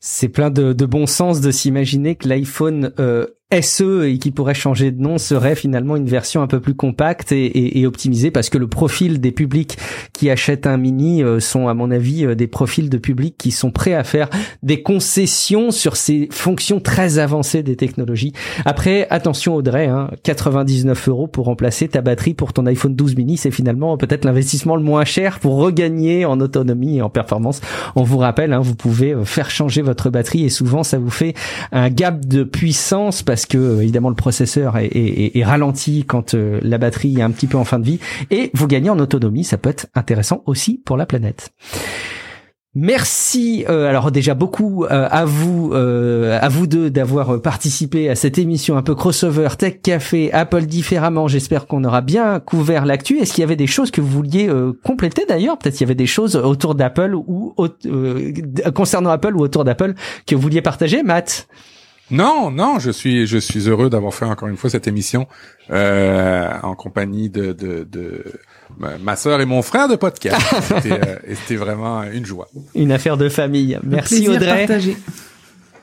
C'est plein de, de bon sens de s'imaginer que l'iPhone euh, SE et qui pourrait changer de nom serait finalement une version un peu plus compacte et, optimisée parce que le profil des publics qui achètent un mini euh, sont à mon avis euh, des profils de publics qui sont prêts à faire des concessions sur ces fonctions très avancées des technologies. Après, attention Audrey, hein, 99 euros pour remplacer ta batterie pour ton iPhone 12 mini, c'est finalement peut-être l'investissement le moins cher pour regagner en autonomie et en performance. On vous rappelle, hein, vous pouvez euh, faire changer votre batterie et souvent ça vous fait un gap de puissance parce parce que euh, évidemment le processeur est, ralenti quand euh, la batterie est un petit peu en fin de vie et vous gagnez en autonomie. Ça peut être intéressant aussi pour la planète. Merci. Euh, alors déjà beaucoup euh, à vous, euh, à vous deux d'avoir participé à cette émission un peu crossover Tech Café, Apple différemment. J'espère qu'on aura bien couvert l'actu. Est-ce qu'il y avait des choses que vous vouliez compléter d'ailleurs? Peut-être qu'il y avait des choses autour d'Apple ou concernant Apple ou autour d'Apple que vous vouliez partager, Matt? Non, non, je suis, je suis heureux d'avoir fait encore une fois cette émission en compagnie de, de, de ma sœur et mon frère de podcast. <laughs> Euh, c'était vraiment une joie. Une affaire de famille. Merci Audrey. Partagé.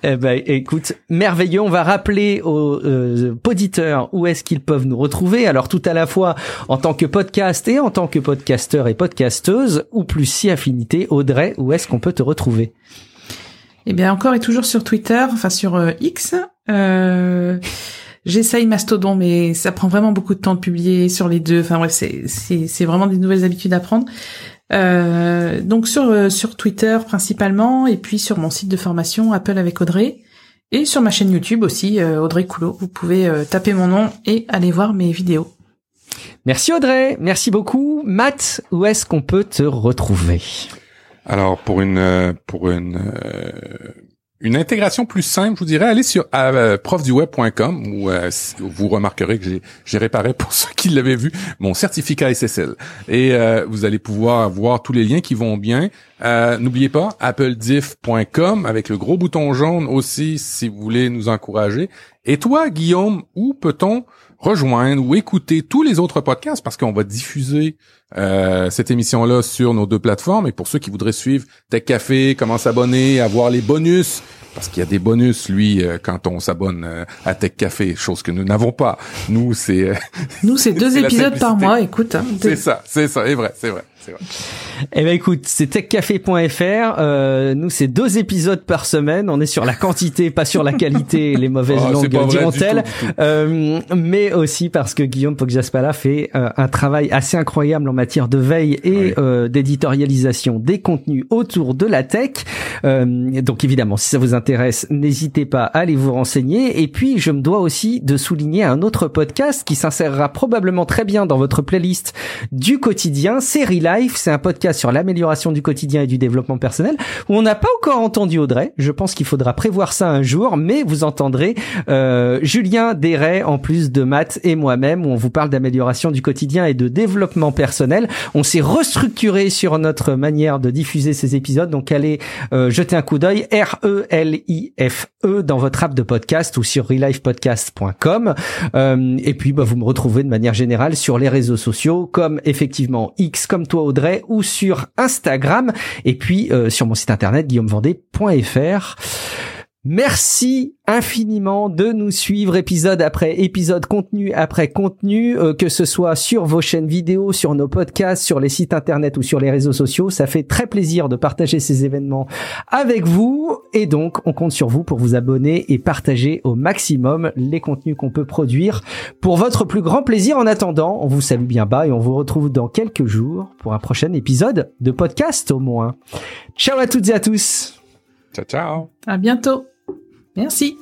Eh ben, écoute, merveilleux. On va rappeler aux euh, auditeurs où est-ce qu'ils peuvent nous retrouver. Alors, tout à la fois en tant que podcast et en tant que podcasteur et podcasteuse, ou plus si affinité. Audrey, où est-ce qu'on peut te retrouver? Eh bien, encore et toujours sur Twitter, enfin sur euh, X. Euh, J'essaye Mastodon, mais ça prend vraiment beaucoup de temps de publier sur les deux. Enfin bref, c'est vraiment des nouvelles habitudes à prendre. Euh, donc sur euh, sur Twitter principalement, et puis sur mon site de formation Apple avec Audrey, et sur ma chaîne YouTube aussi Audrey Coulot. Vous pouvez taper mon nom et aller voir mes vidéos. Merci Audrey, merci beaucoup. Matt, où est-ce qu'on peut te retrouver? Alors pour une pour une une intégration plus simple, je vous dirais, allez sur euh, profduweb.com où euh, vous remarquerez que j'ai réparé pour <laughs> ceux qui l'avaient vu mon certificat SSL et euh, vous allez pouvoir voir tous les liens qui vont bien. N'oubliez pas applediff.com avec le gros bouton jaune aussi si vous voulez nous encourager. Et toi, Guillaume, où peut-on rejoindre ou écouter tous les autres podcasts parce qu'on va diffuser euh, cette émission-là sur nos deux plateformes. Et pour ceux qui voudraient suivre Tech Café, comment s'abonner, avoir les bonus, parce qu'il y a des bonus, lui, euh, quand on s'abonne euh, à Tech Café, chose que nous n'avons pas. Nous, c'est... nous, c'est <laughs> deux épisodes par mois, écoute. Hein, c'est ça, c'est ça, c'est vrai, c'est vrai. Eh ben écoute, c'est techcafé.fr. Euh, nous, c'est deux épisodes par semaine. On est sur la quantité, pas sur la qualité. <laughs> les mauvaises oh, langues diront-elles. Euh, mais aussi parce que Guillaume Poggiaspala fait euh, un travail assez incroyable en matière de veille et euh, d'éditorialisation des contenus autour de la tech. Euh, donc évidemment, si ça vous intéresse, n'hésitez pas à aller vous renseigner. Et puis, je me dois aussi de souligner un autre podcast qui s'insérera probablement très bien dans votre playlist du quotidien, Série Life. C'est un podcast sur l'amélioration du quotidien et du développement personnel où on n'a pas encore entendu Audrey. Je pense qu'il faudra prévoir ça un jour, mais vous entendrez euh, Julien Desray en plus de Matt et moi-même où on vous parle d'amélioration du quotidien et de développement personnel. On s'est restructuré sur notre manière de diffuser ces épisodes, donc allez euh, jeter un coup d'œil R-E-L-I-F-E e dans votre app de podcast ou sur relifepodcast.com. Euh, et puis bah, vous me retrouvez de manière générale sur les réseaux sociaux comme effectivement X comme Audrey ou sur Instagram et puis euh, sur mon site internet guillaumevendée.fr. Merci infiniment de nous suivre épisode après épisode, contenu après contenu, euh, que ce soit sur vos chaînes vidéo, sur nos podcasts, sur les sites internet ou sur les réseaux sociaux. Ça fait très plaisir de partager ces événements avec vous et donc on compte sur vous pour vous abonner et partager au maximum les contenus qu'on peut produire pour votre plus grand plaisir. En attendant, on vous salue bien bas et on vous retrouve dans quelques jours pour un prochain épisode de podcast au moins. Ciao à toutes et à tous. Ciao ciao. À bientôt. Merci.